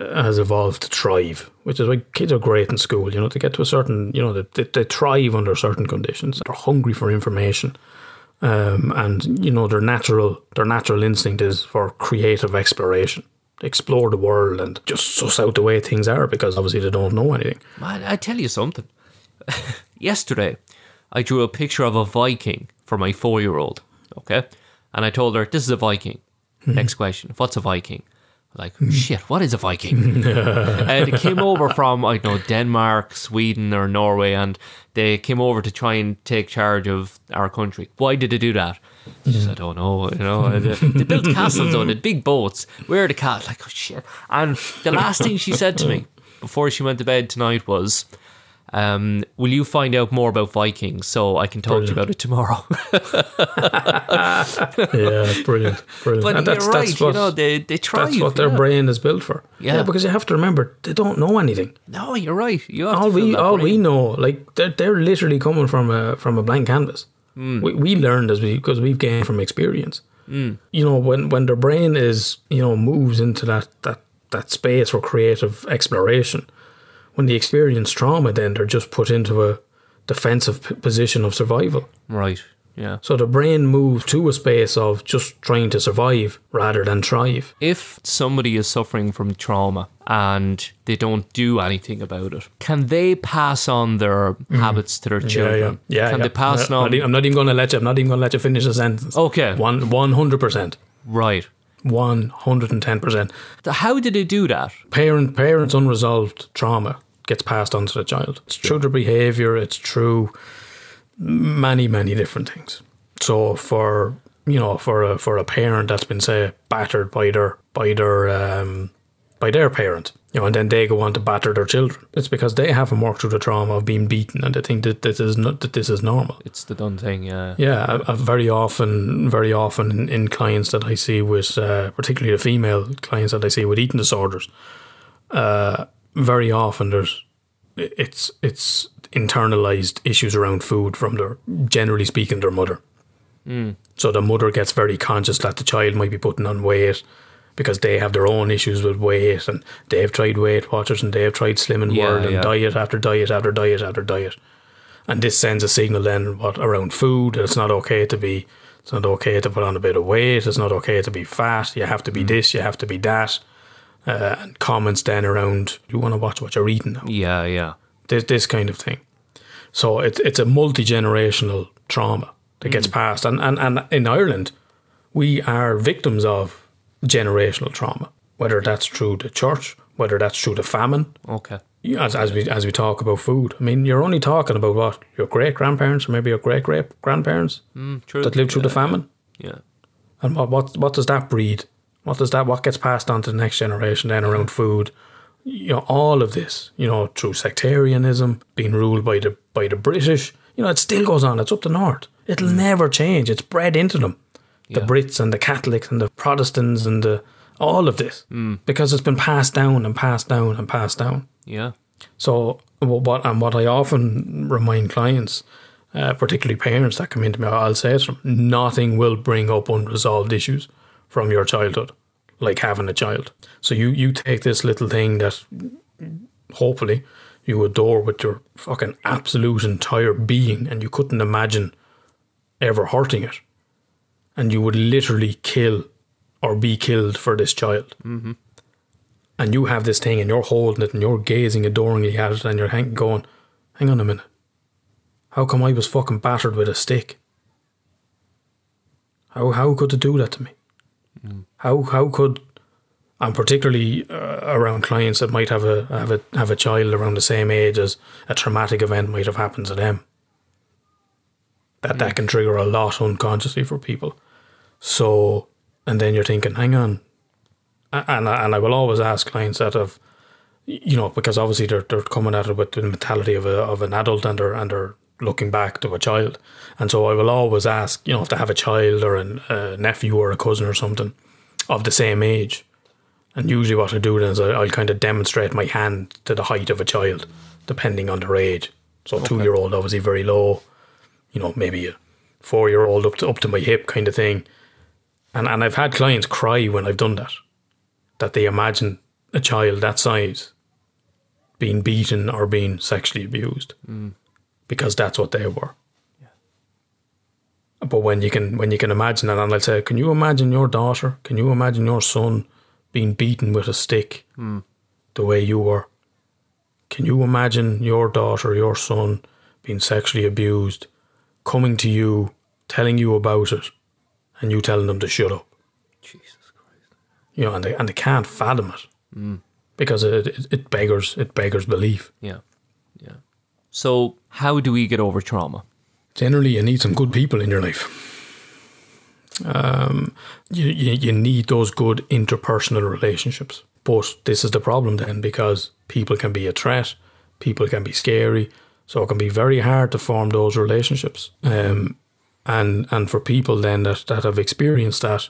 uh, has evolved to thrive, which is why kids are great in school. You know, they get to a certain, you know, they, they, they thrive under certain conditions. They're hungry for information, um, and you know their natural their natural instinct is for creative exploration. Explore the world and just suss out the way things are because obviously they don't know anything. Man, I tell you something. Yesterday, I drew a picture of a Viking for my four year old. Okay. And I told her, this is a Viking. Hmm. Next question. What's a Viking? Like, oh, shit, what is a Viking? and it came over from, I don't know, Denmark, Sweden, or Norway, and they came over to try and take charge of our country. Why did they do that? I don't know. You know, uh, they, they built castles on it, big boats. Where are the cats? Like, oh shit. And the last thing she said to me before she went to bed tonight was, um, will you find out more about Vikings so I can talk to you about it tomorrow? Yeah, brilliant, brilliant. but And you're right, you know, they, they try. that's what their brain is built for. Yeah. because you have to remember they don't know anything. No, you're right. You have all to we all brain. we know, like they're they're literally coming from a from a blank canvas. Hmm. We we learned as we because we've gained from experience. Hmm. You know, when when their brain is you know moves into that that that space for creative exploration, when they experience trauma, then they're just put into a defensive p- position of survival. Right. Yeah. So the brain moves to a space of just trying to survive rather than thrive. If somebody is suffering from trauma and they don't do anything about it, can they pass on their mm-hmm. habits to their children? Yeah, yeah, yeah. Can yeah. they pass I'm on? not, I'm not even going to let you. I'm not even going to let you finish the sentence. Okay. one one hundred percent. right. One hundred and ten percent. How did they do that? Parent parents unresolved trauma gets passed on to the child. It's through their behaviour. It's true many many different things. So for you know for a for a parent that's been say battered by their by their um, by their parent, you know, and then they go on to batter their children. It's because they haven't worked through the trauma of being beaten, and they think that this is not that this is normal. It's the done thing. Yeah. Yeah, I, I very often, very often in, in clients that I see with, uh, particularly the female clients that I see with eating disorders, uh, very often there's it's it's internalized issues around food from their generally speaking their mother. So the mother gets very conscious that the child might be putting on weight because they have their own issues with weight and they've tried Weight Watchers and they've tried Slimming Yeah, World and yeah. diet after diet after diet after diet. And this sends a signal then what around food that it's not okay to be it's not okay to put on a bit of weight, it's not okay to be fat, you have to be Mm. this, you have to be that. Uh, and comments then around you want to watch what you're eating now Yeah. Yeah. this, this kind of thing. So it's it's a multi generational trauma that gets passed, and, and and in Ireland, we are victims of generational trauma. Whether that's through the church, whether that's through the famine, Okay. as as we as we talk about food. I mean, you're only talking about what your great grandparents or maybe your great great grandparents True. that lived through the famine, Yeah. and what what what does that breed? What does that what gets passed on to the next generation then around food? You know, all of this, you know, through sectarianism, being ruled by the by the British, you know, it still goes on. It's up the north. It'll never change. It's bred into them. The Yeah. Brits and the Catholics and the Protestants and the all of this. Because it's been passed down and passed down and passed down. Yeah. So what and what I often remind clients, uh, particularly parents that come into me, I'll say them, nothing will bring up unresolved issues from your childhood, like having a child. So you you take this little thing that hopefully you adore with your fucking absolute entire being, and you couldn't imagine ever hurting it, and you would literally kill or be killed for this child mm-hmm. and you have this thing and you're holding it and you're gazing adoringly at it and you're hang- going, hang on a minute. How come I was fucking battered with a stick? How how could they do that to me? How how could and particularly uh, around clients that might have a have a have a child around the same age as a traumatic event might have happened to them. That that can trigger a lot unconsciously for people. So and then you're thinking, hang on, and I, and I will always ask clients that have, you know, because obviously they're they're coming at it with the mentality of a of an adult and they're and they're looking back to a child, and so I will always ask, you know, if they have a child or an, a nephew or a cousin or something of the same age, and usually what I do then is I, I'll kind of demonstrate my hand to the height of a child, depending on their age. So two year old obviously very low, you know, maybe a four year old up to up to my hip kind of thing. And and I've had clients cry when I've done that. That they imagine a child that size being beaten or being sexually abused mm. Because that's what they were. But when you can when you can imagine that, and I'll say, can you imagine your daughter? Can you imagine your son being beaten with a stick hmm. the way you were? Can you imagine your daughter, your son being sexually abused, coming to you, telling you about it, and you telling them to shut up? Jesus Christ. You know, and they and they can't fathom it hmm. because it, it it beggars it beggars belief. Yeah. Yeah. So, how do we get over trauma? generally you need some good people in your life. Um, you, you you need those good interpersonal relationships. But this is the problem then because people can be a threat, people can be scary, so it can be very hard to form those relationships. Um, and and for people then that, that have experienced that,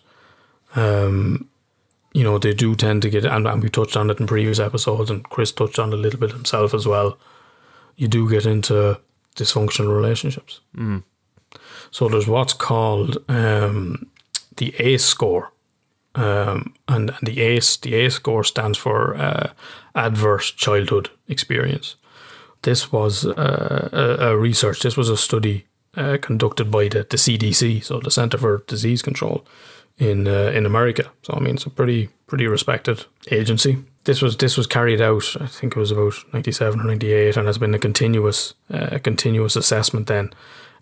um, you know, they do tend to get and, and we touched on it in previous episodes, and Chris touched on it a little bit himself as well. You do get into dysfunctional relationships. So there's what's called um, the ACE score, um, and, and the ACE the ACE score stands for uh, adverse childhood experience. This was uh, a, a research. This was a study uh, conducted by the, the CDC, so the Center for Disease Control in uh, in America. So I mean, it's a pretty pretty respected agency. This was this was carried out. I think it was about ninety seven or ninety eight, and has been a continuous uh, continuous assessment then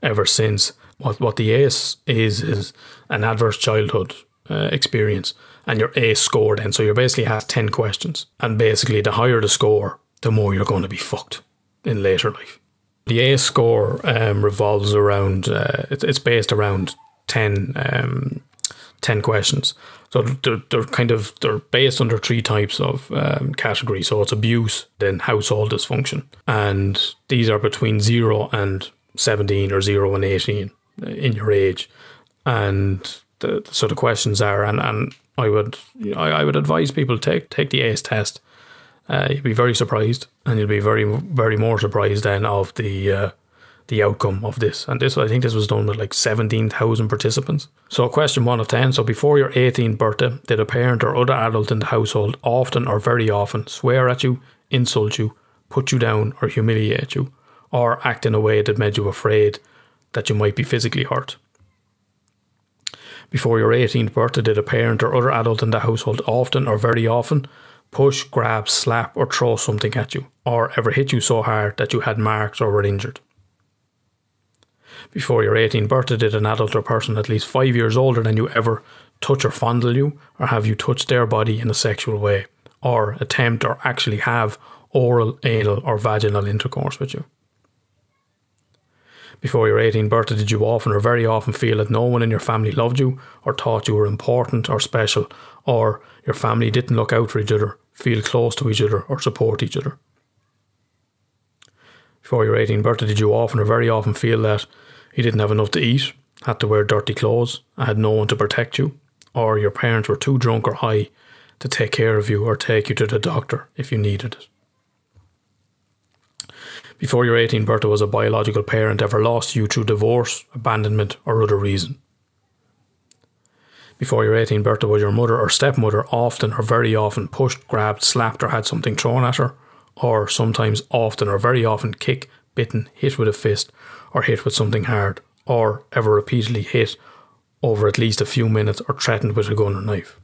ever since. What what the ACE is is an adverse childhood uh, experience, and your ACE score then. So you are basically have ten questions, and basically the higher the score, the more you're going to be fucked in later life. The ACE score um, revolves around. Uh, it's, it's based around ten um, 10 questions. So they're, they're kind of they're based under three types of um, categories. So it's abuse, then household dysfunction, and these are between zero and 17 or zero and 18 in your age. And the, the sort of questions are, and, and I would I, I would advise people take take the ACE test. Uh, you'd be very surprised, and you'll be very very more surprised then of the uh, the outcome of this. And this, I think, this was done with like seventeen thousand participants. So, question one of ten. So, before your 18th birthday, did a parent or other adult in the household often or very often swear at you, insult you, put you down, or humiliate you, or act in a way that made you afraid that you might be physically hurt? Before your 18th birthday, did a parent or other adult in the household often or very often push, grab, slap, or throw something at you, or ever hit you so hard that you had marks or were injured? Before your 18th birthday, did an adult or person at least five years older than you ever touch or fondle you, or have you touched their body in a sexual way, or attempt or actually have oral, anal, or vaginal intercourse with you? Before your 18th birthday, did you often or very often feel that no one in your family loved you, or thought you were important or special, or your family didn't look out for each other, feel close to each other, or support each other? Before your 18th birthday, did you often or very often feel that you didn't have enough to eat, had to wear dirty clothes, and had no one to protect you, or your parents were too drunk or high to take care of you or take you to the doctor if you needed it? Before your 18th birthday, was a biological parent ever lost you through divorce, abandonment, or other reason? Before your 18th birthday, was your mother or stepmother often or very often pushed, grabbed, slapped, or had something thrown at her? Or sometimes often or very often kicked, bitten, hit with a fist, or hit with something hard, or ever repeatedly hit over at least a few minutes or threatened with a gun or knife?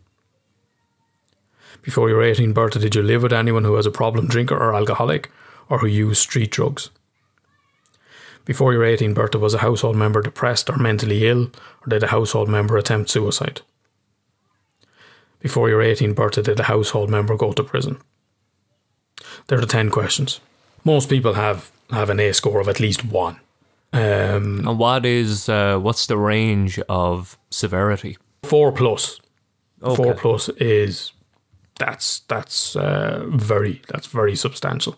Before your 18th birthday, did you live with anyone who was a problem drinker or alcoholic, or who used street drugs? Before your 18th birthday, was a household member depressed or mentally ill, or did a household member attempt suicide? Before your 18th birthday, did a household member go to prison? There are the 10 questions. Most people have, have an ACE score of at least one. Um, And what is uh, what's the range of severity? four plus. Four plus is that's that's uh, very that's very substantial.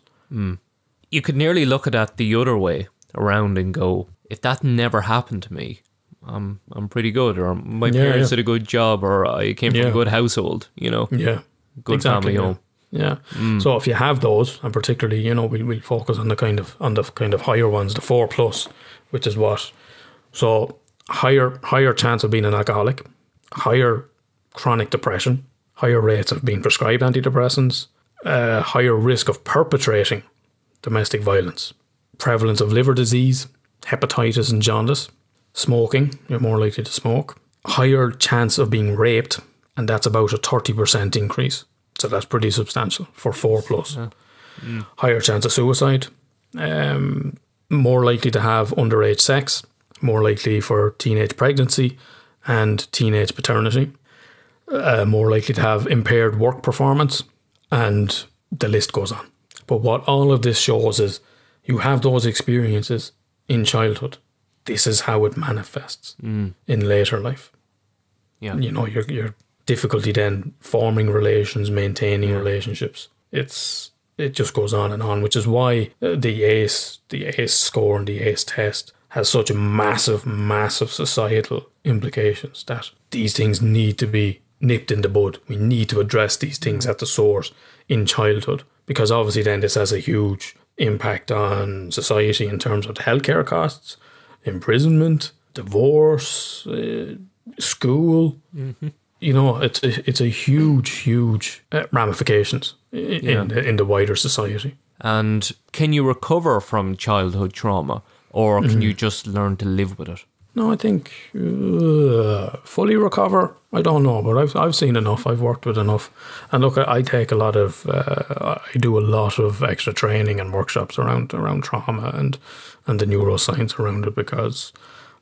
You could nearly look at that the other way around and go, if that never happened to me, I'm I'm pretty good, or my Yeah, parents yeah. did a good job, or I came from Yeah. a good household. You know, Yeah, good family yeah. home. Yeah. So if you have those, and particularly, you know, we'll, we'll focus on the kind of on the kind of higher ones, the four plus, which is what. So higher higher chance of being an alcoholic, higher chronic depression, higher rates of being prescribed antidepressants, uh, higher risk of perpetrating domestic violence, prevalence of liver disease, hepatitis and jaundice, smoking, you're more likely to smoke, higher chance of being raped, and that's about a 30% increase. So that's pretty substantial for 4 plus. Higher chance of suicide, um, more likely to have underage sex, more likely for teenage pregnancy and teenage paternity, uh, more likely to have impaired work performance, and the list goes on. But what all of this shows is you have those experiences in childhood. This is how it manifests in later life. Yeah. You know, your your difficulty then forming relations, maintaining relationships. It's it just goes on and on, which is why uh, the ACE, the ACE score and the ACE test has such a massive, massive societal implications that these things need to be nipped in the bud. We need to address these things at the source in childhood because obviously then this has a huge impact on society in terms of healthcare costs, imprisonment, divorce, uh, school. You know, it's a, it's a huge, huge uh, ramifications in the, in the wider society. And can you recover from childhood trauma, or can Mm-hmm. you just learn to live with it? No, I think uh, fully recover. I don't know, but I've I've seen enough. I've worked with enough, and look, I, I take a lot of, uh, I do a lot of extra training and workshops around around trauma and and the neuroscience around it because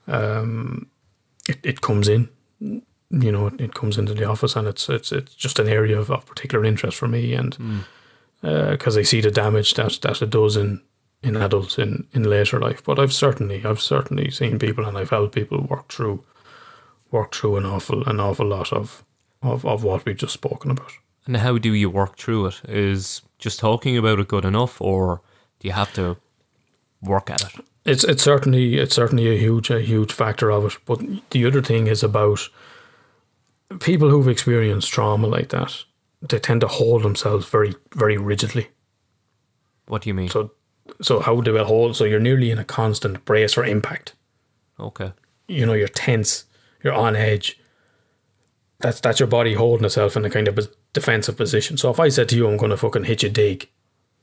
um, it it comes in, you know, it, it comes into the office, and it's it's it's just an area of, of particular interest for me, and hmm. uh, because I see the damage that that it does in in adults in in later life. But I've certainly I've certainly seen people and I've helped people work through work through an awful an awful lot of of, of what we've just spoken about. And how do you work through it? Is just talking about it good enough, or do you have to work at it? It's it's certainly it's certainly a huge a huge factor of it. But the other thing is about people who've experienced trauma like that. They tend to hold themselves very very rigidly. What do you mean? So so how do they hold? So you're nearly in a constant brace for impact. okay. you know, you're tense, you're on edge. That's that's your body holding itself in a kind of a defensive position. So if I said to you, I'm going to fucking hit you dig,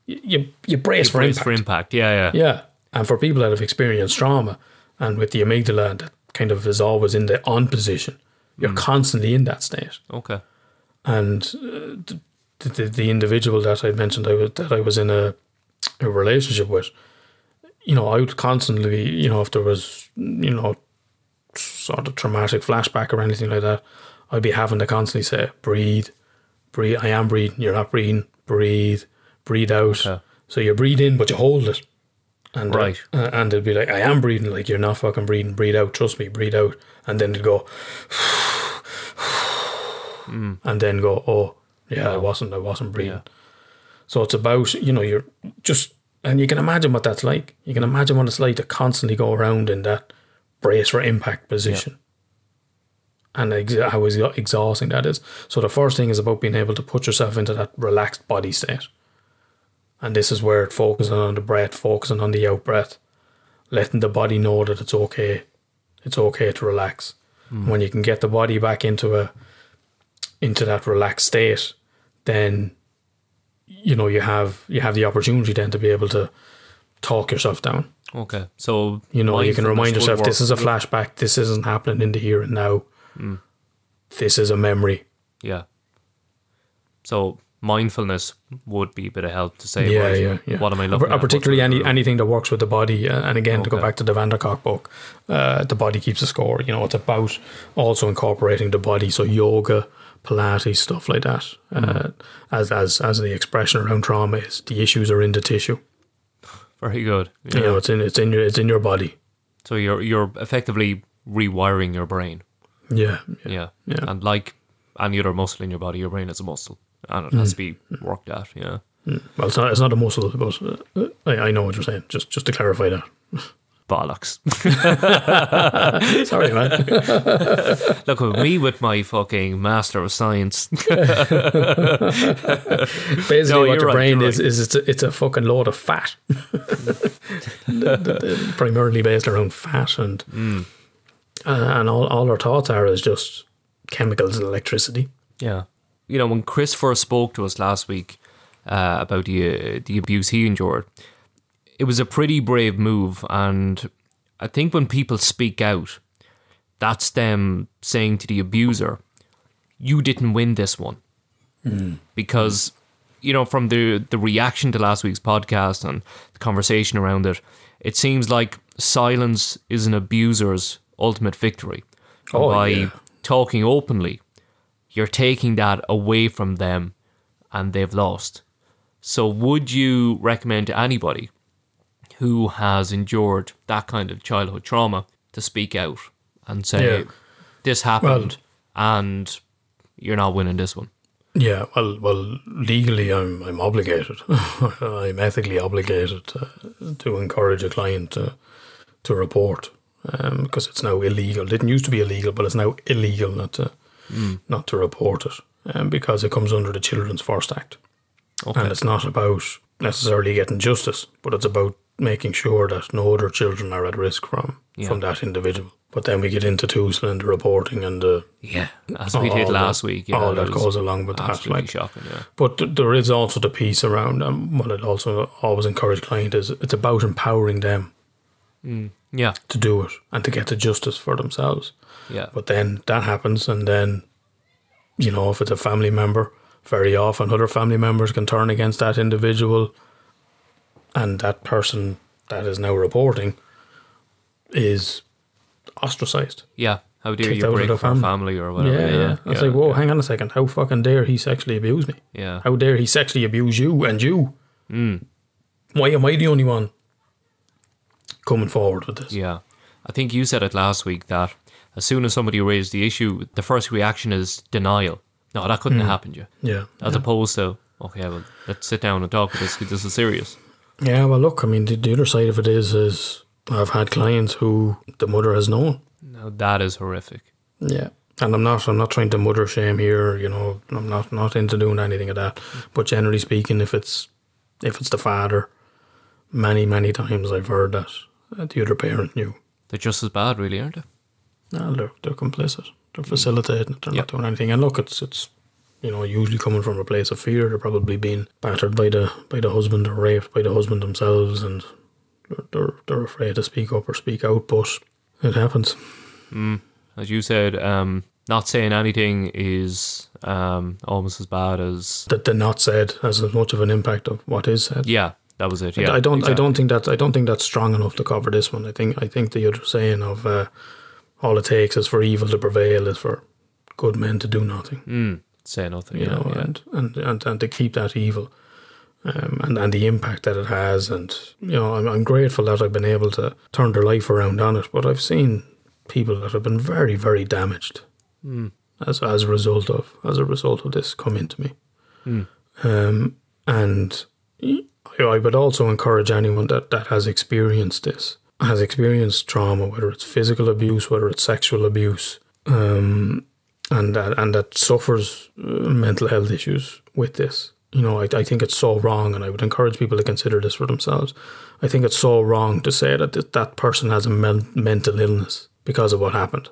you you, you brace for Brace impact. for impact. Yeah, yeah. Yeah, and for people that have experienced trauma, and with the amygdala that kind of is always in the on position, you're constantly in that state. Okay. And uh, the, the the individual that I mentioned I was, that I was in a a relationship with, you know, I would constantly, you know, if there was, you know, sort of traumatic flashback or anything like that, I'd be having to constantly say, breathe, breathe. I am breathing. You're not breathing. Breathe, breathe out. Okay. So you breathe in, but you hold it. And uh, Right. uh, and it'd be like, I am breathing. Like you're not fucking breathing. Breathe out. Trust me. Breathe out. And then it'd go, mm. and then go, oh yeah, I wasn't. I wasn't breathing. Yeah. So it's about, you know, you're just, and you can imagine what that's like. You can imagine what it's like to constantly go around in that brace for impact position. And ex- how exhausting that is. So the first thing is about being able to put yourself into that relaxed body state. And this is where it focusing on the breath, focusing on the out breath, letting the body know that it's okay. It's okay to relax. When you can get the body back into a into that relaxed state, then you know you have you have the opportunity then to be able to talk yourself down. Okay. So You know, you can remind yourself this is a flashback. This isn't happening in the here and now. This is a memory. Yeah. So mindfulness would be a bit of help to say, Yeah, yeah, yeah. what am I looking? Particularly any anything that works with the body. Uh, and again, to go back to the van der Kolk book, uh, the body keeps a score. You know, it's about also incorporating the body. So yoga, Pilates, stuff like that. Uh, as as as the expression around trauma is, the issues are in the tissue. Very good. You know, it's in it's in your it's in your body. So you're you're effectively rewiring your brain. Yeah, yeah. Yeah. Yeah. And like any other muscle in your body, your brain is a muscle. And it has to be Mm. worked at, yeah. Well, it's not it's not a muscle, but uh, I, I know what you're saying. Just just to clarify that. Bollocks. Sorry, man. Look at me with my fucking Master of Science. Basically, No, what your right, brain is is it's a, it's a fucking load of fat, primarily based around fat, and Mm. uh, and all all our thoughts are is just chemicals and electricity. yeah. You know, when Chris first spoke to us last week uh, about the uh, the abuse he endured, it was a pretty brave move, and I think when people speak out, that's them saying to the abuser, "You didn't win this one," because you know from the the reaction to last week's podcast and the conversation around it, it seems like silence is an abuser's ultimate victory. Oh, by yeah. talking openly, you're taking that away from them, and they've lost. So, would you recommend to anybody who has endured that kind of childhood trauma to speak out and say, Yeah. "This happened," and you're not winning this one? Yeah, well, well, legally, I'm I'm obligated. I'm ethically obligated to, to encourage a client to to report um, because it's now illegal. It didn't used to be illegal, but it's now illegal not to not to report it um, because it comes under the Children's First Act, Okay. and it's not about necessarily getting justice, but it's about making sure that no other children are at risk from from that individual. But then we get into Tusla and the reporting and the yeah, as we did that- last week. Yeah, all that was goes along with that, like- shocking. Yeah, But th- there is also the piece around um, what I'd also always encourage clients is it's about empowering them yeah, to do it and to get the justice for themselves. Yeah. But then that happens, and then you know if it's a family member, very often other family members can turn against that individual, and that person that is now reporting is ostracized. yeah. How dare you break our family. family or whatever? yeah, yeah. I was like, whoa, hang on a second. How fucking dare he sexually abuse me? yeah. How dare he sexually abuse you and you? Hmm. Why am I the only one coming forward with this? Yeah. I think you said it last week that as soon as somebody raised the issue, the first reaction is denial. No, that couldn't have hmm. happened to you. Yeah. As opposed to, okay, well, let's sit down and talk about this. This is serious. Yeah, well, look, I mean, the, the other side of it is, is I've had clients who the mother has known. Now, that is horrific. Yeah. And I'm not, I'm not trying to mother shame here. You know, I'm not, not into doing anything of that. But generally speaking, if it's, if it's the father, many, many times I've heard that the other parent knew. They're just as bad, really, aren't they? No, they're they're complicit. They're facilitating it. They're Yeah. not doing anything. And look, it's it's you know usually coming from a place of fear. They're probably being battered by the by the husband or raped by the husband themselves, and they're they're, they're afraid to speak up or speak out. But it happens. As you said, um, not saying anything is um, almost as bad as. That the not said has as much of an impact of what is said. Yeah, that was it. Yeah, I don't. I don't think that. I don't think that's strong enough to cover this one. I think. I think the other saying of uh, all it takes is for evil to prevail is for good men to do nothing. say nothing. you yeah, know, yeah. and, and, and, and to keep that evil um, and, and the impact that it has. And, you know, I'm, I'm grateful that I've been able to turn their life around on it. But I've seen people that have been very, very damaged as, as a result of as a result of this come into me. Um, and I I would also encourage anyone that, that has experienced this, has experienced trauma, whether it's physical abuse, whether it's sexual abuse, um, and that and that suffers uh, mental health issues with this. You know, I, I think it's so wrong, and I would encourage people to consider this for themselves. I think it's so wrong to say that th- that person has a men- mental illness because of what happened.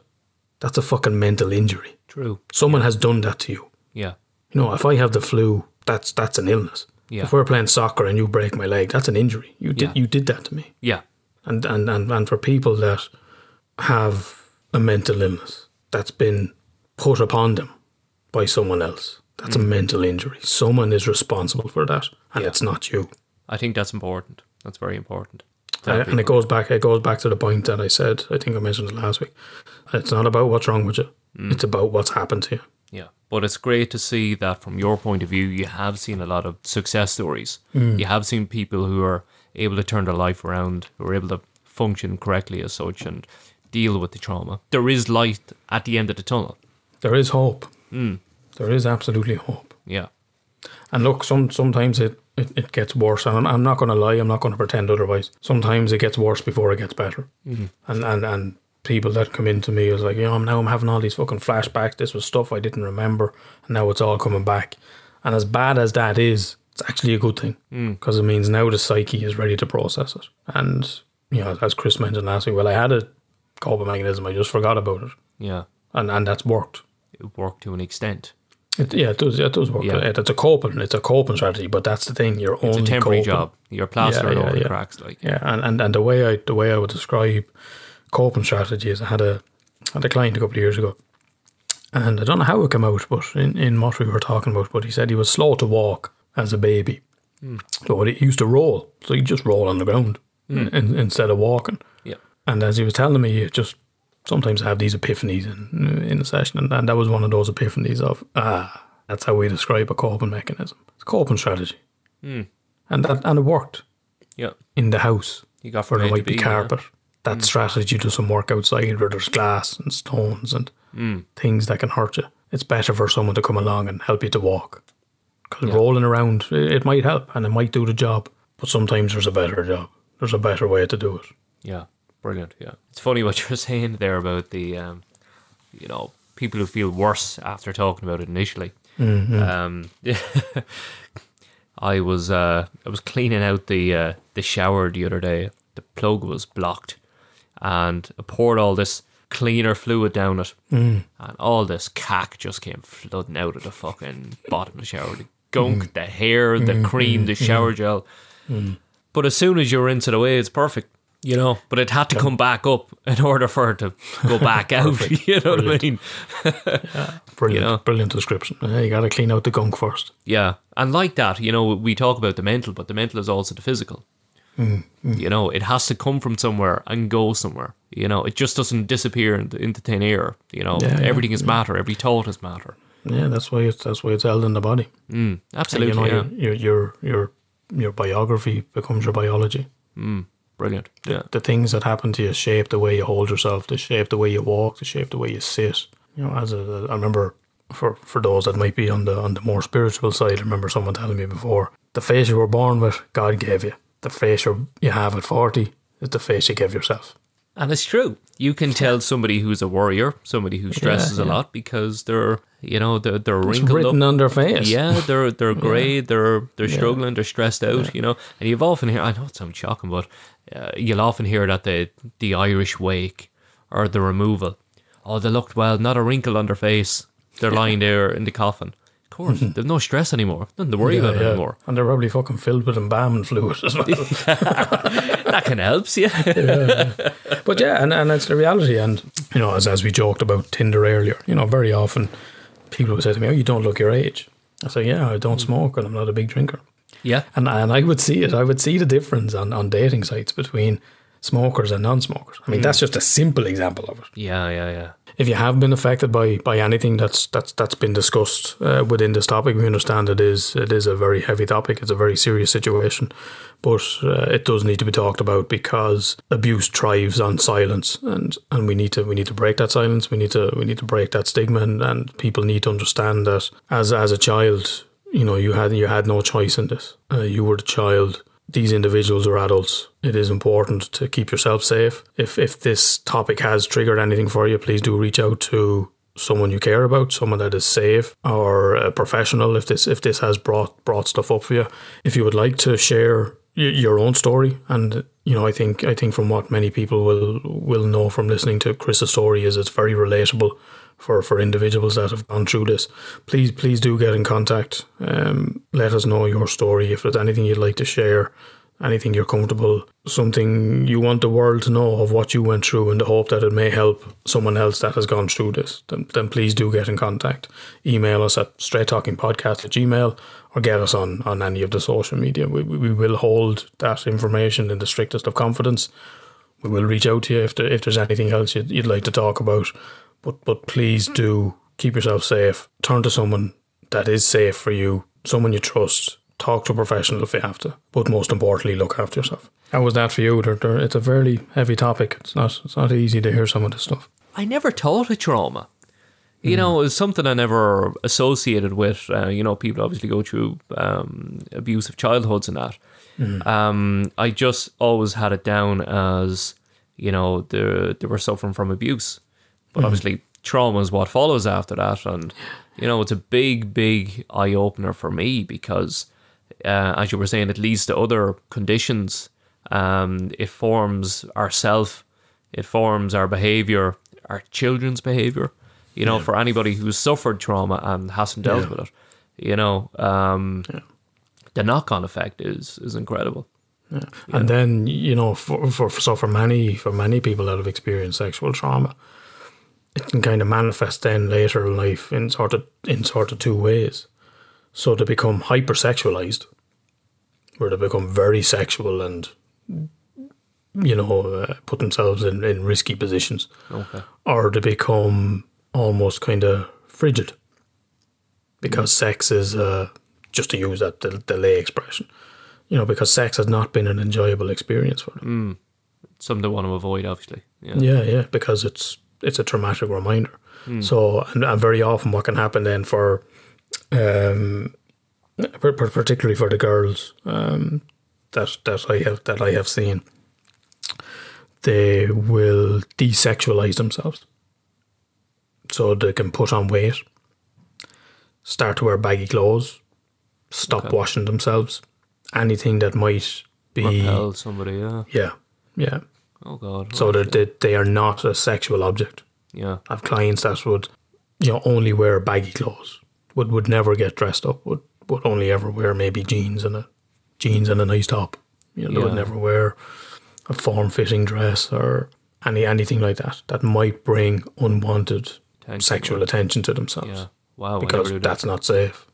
That's a fucking mental injury. True. Someone has done that to you. Yeah. You know, if I have the flu, that's that's an illness. Yeah. If we're playing soccer and you break my leg, that's an injury. You did Yeah. you did that to me. Yeah. And, and and and for people that have a mental illness that's been put upon them by someone else, that's a mental injury. Someone is responsible for that, and Yeah. it's not you. I think that's important. That's very important. Uh, and it goes back. It goes back to the point that I said. I think I mentioned it last week. It's not about what's wrong with you. It's about what's happened to you. Yeah, but it's great to see that from your point of view, you have seen a lot of success stories. You have seen people who are able to turn their life around, who are able to function correctly as such and deal with the trauma. There is light at the end of the tunnel. There is hope. Hmm. There is absolutely hope. Yeah, And look, some sometimes it, it, it gets worse. And I'm, I'm not going to lie. I'm not going to pretend otherwise. Sometimes it gets worse before it gets better. Mm-hmm. And, and and people that come into me is like, you know, now I'm having all these fucking flashbacks. This was stuff I didn't remember, and now it's all coming back. And as bad as that is, it's actually a good thing hmm. because it means now the psyche is ready to process it. And you know, as Chris mentioned last week, well, I had a coping mechanism. I just forgot about it, yeah, and and that's worked. it worked to an extent. It, yeah, it does. Yeah, it does work. Yeah. It- It's a coping. It's a coping strategy, but that's the thing. You're It's a temporary coping. job. You're plastering Yeah, yeah, over the cracks, like Yeah, and, and, and the way I the way I would describe coping strategy is I had a had a client a couple of years ago, and I don't know how it came out, but in, in what we were talking about, but he said he was slow to walk as a baby, so he used to roll, so he just roll on the ground in, instead of walking. yeah, And as he was telling me, you just sometimes have these epiphanies in in the session, and, and that was one of those epiphanies of ah, that's how we describe a coping mechanism. It's a coping strategy, and that and it worked yeah. in the house You got where there A might be B, yeah. carpet. That strategy doesn't work outside where there's glass and stones and Hmm. things that can hurt you. It's better for someone to come along and help you to walk. Because rolling around, it might help and it might do the job, but sometimes there's a better job. There's a better way to do it. Yeah, brilliant. Yeah, it's funny what you're saying there about the, um, you know, people who feel worse after talking about it initially. Um, I was uh, I was cleaning out the uh, the shower the other day. The plug was blocked, and I poured all this cleaner fluid down it, and all this cack just came flooding out of the fucking bottom of the shower. The gunk, mm. the hair, the mm, cream, mm, the shower gel. But as soon as you rinse it away, it's perfect. You know, but it had to come back up in order for it to go back out. You know what I mean? Brilliant, know. brilliant description. Yeah, you got to clean out the gunk first. Yeah. And like that, you know, we talk about the mental, but the mental is also the physical. You know, it has to come from somewhere and go somewhere. You know, it just doesn't disappear into, into thin air. You know, Yeah, yeah, everything is matter. Every thought is matter. Yeah, that's why it's that's why it's held in the body. Mm, absolutely. you know, yeah. your, your your your biography becomes your biology. Mm, brilliant. Yeah. the things that happen to you shape the way you hold yourself, they shape the way you walk, they shape the way you sit. You know, as a, I remember for for those that might be on the on the more spiritual side, I remember someone telling me before, the face you were born with, God gave you. The face you you have at forty is the face you give yourself. And it's true. You can tell somebody who's a warrior, somebody who stresses a yeah. lot because they're, you know, they're, they're It's wrinkled written up. on their face. Yeah, they're they're grey, they're they're struggling, they're stressed out, you know. And you've often hear I know it sounds shocking, but uh, you'll often hear that the the Irish wake or the removal. Oh, they looked well, not a wrinkle on their face. They're lying there in the coffin. Of course, they've no stress anymore. Nothing to worry Yeah, about yeah. anymore. And they're probably fucking filled with embalming fluid as well. That can help yeah. But yeah, and, and it's the reality. And, you know, as, as we joked about Tinder earlier, you know, very often people would say to me, Oh, you don't look your age. I say, Yeah, I don't hmm. smoke and I'm not a big drinker. yeah. And and I would see it. I would see the difference on, on dating sites between smokers and non-smokers. I mean, hmm. that's just a simple example of it. Yeah, yeah, yeah. If you have been affected by by anything that's that's that's been discussed uh, within this topic, we understand it is it is a very heavy topic. It's a very serious situation, but uh, it does need to be talked about because abuse thrives on silence, and and we need to we need to break that silence. We need to we need to break that stigma, and, and people need to understand that as as a child, you know, you had you had no choice in this. Uh, you were the child. These individuals are adults. It is important to keep yourself safe. If if this topic has triggered anything for you, please do reach out to someone you care about, someone that is safe or a professional. If this if this has brought brought stuff up for you, if you would like to share your own story, and you know, I think I think from what many people will will know from listening to Chris's story is it's very relatable for for individuals that have gone through this. Please please do get in contact. Um, let us know your story if there's anything you'd like to share. Anything you're comfortable, something you want the world to know of what you went through, in the hope that it may help someone else that has gone through this, then, then please do get in contact. Email us at straighttalkingpodcast at gmail or get us on, on any of the social media. We, we we will hold that information in the strictest of confidence. We will reach out to you if, there, if there's anything else you'd, you'd like to talk about. But, but please do keep yourself safe. Turn to someone that is safe for you, someone you trust. Talk to a professional if you have to. But most importantly, look after yourself. How was that for you? There- there- it's a very heavy topic. It's not, it's not easy to hear some of this stuff. I never thought of trauma. You know, it's something I never associated with. Uh, you know, people obviously go through um, abusive childhoods and that. Um, I just always had it down as, you know, they they were suffering from abuse. But obviously, trauma is what follows after that. And, you know, it's a big, big eye opener for me because, uh, as you were saying, it leads to other conditions. Um, it forms our self, it forms our behavior, our children's behavior. You know, for anybody who's suffered trauma and hasn't dealt Yeah. with it, you know, um, the knock-on effect is is incredible. And then you know, for, for so for many for many people that have experienced sexual trauma, it can kind of manifest then later in life in sort of in sort of two ways. So they become hypersexualized, where they become very sexual and you know uh, put themselves in, in risky positions, Okay. or they become almost kind of frigid because sex is uh, just to use that the expression you know because sex has not been an enjoyable experience for them Something they want to avoid, obviously. Yeah. yeah yeah because it's it's a traumatic reminder so and, and very often what can happen then for um par- par- particularly for the girls um that that I have that I have seen they will desexualize themselves so they can put on weight start to wear baggy clothes stop Okay. washing themselves anything that might be Repel somebody. Yeah. yeah yeah Oh God. so that they, they are not a sexual object yeah. I have clients that would, you know, only wear baggy clothes. Would would never get dressed up. Would would only ever wear maybe jeans and a jeans and a nice top. You know, they would never wear a form fitting dress or any anything like that that might bring unwanted Attention, sexual attention to themselves. Yeah. Wow. Because that's not safe.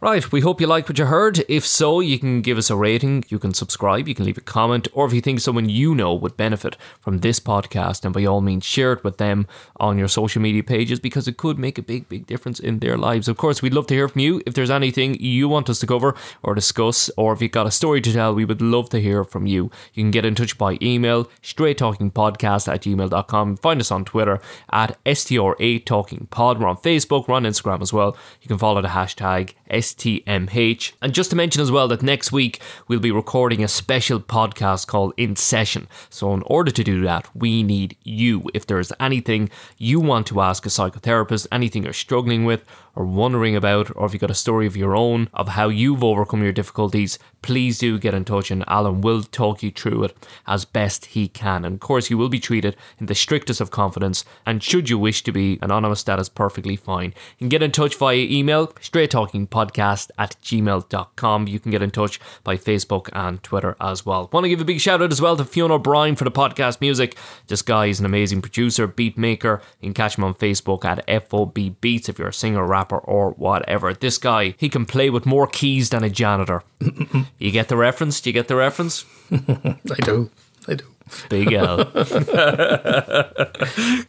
Right, we hope you liked what you heard. If so, you can give us a rating, you can subscribe, you can leave a comment, or if you think someone you know would benefit from this podcast, and by all means share it with them on your social media pages because it could make a big, big difference in their lives. Of course, we'd love to hear from you. If there's anything you want us to cover or discuss, or if you've got a story to tell, we would love to hear from you. You can get in touch by email, straighttalkingpodcast at gmail.com. Find us on Twitter at STR8talkingpod. We're on Facebook, we're on Instagram as well. You can follow the hashtag STMH. And just to mention as well that next week we'll be recording a special podcast called In Session. So, in order to do that, we need you. If there's anything you want to ask a psychotherapist, anything you're struggling with or wondering about, or if you've got a story of your own of how you've overcome your difficulties, please do get in touch and Alan will talk you through it as best he can. And of course, you will be treated in the strictest of confidence. And should you wish to be anonymous, that is perfectly fine. You can get in touch via email, straighttalkingpodcast at gmail.com. You can get in touch by Facebook and Twitter as well. Want to give a big shout out as well to Fiona O'Brien for the podcast music. This guy is an amazing producer, beat maker. You can catch him on Facebook at FOB Beats if you're a singer, rapper, or whatever. This guy, he can play with more keys than a janitor. you get the reference? Do you get the reference? I do. I do. Big L.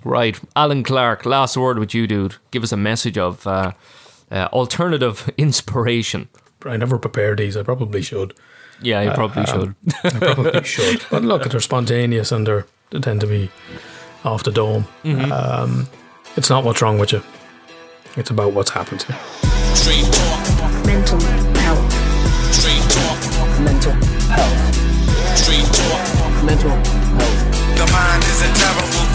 right. Alan Clark, last word with you, dude. Give us a message of uh, uh, alternative inspiration. I never prepare these. I probably should. Yeah, you probably should. I probably should. But look, they're spontaneous and they're, they tend to be off the dome. Um, it's not what's wrong with you. It's about what's happened to Straight talk. Mental health. Straight talk. Mental health. Straight talk. Mental health. The mind is a terrible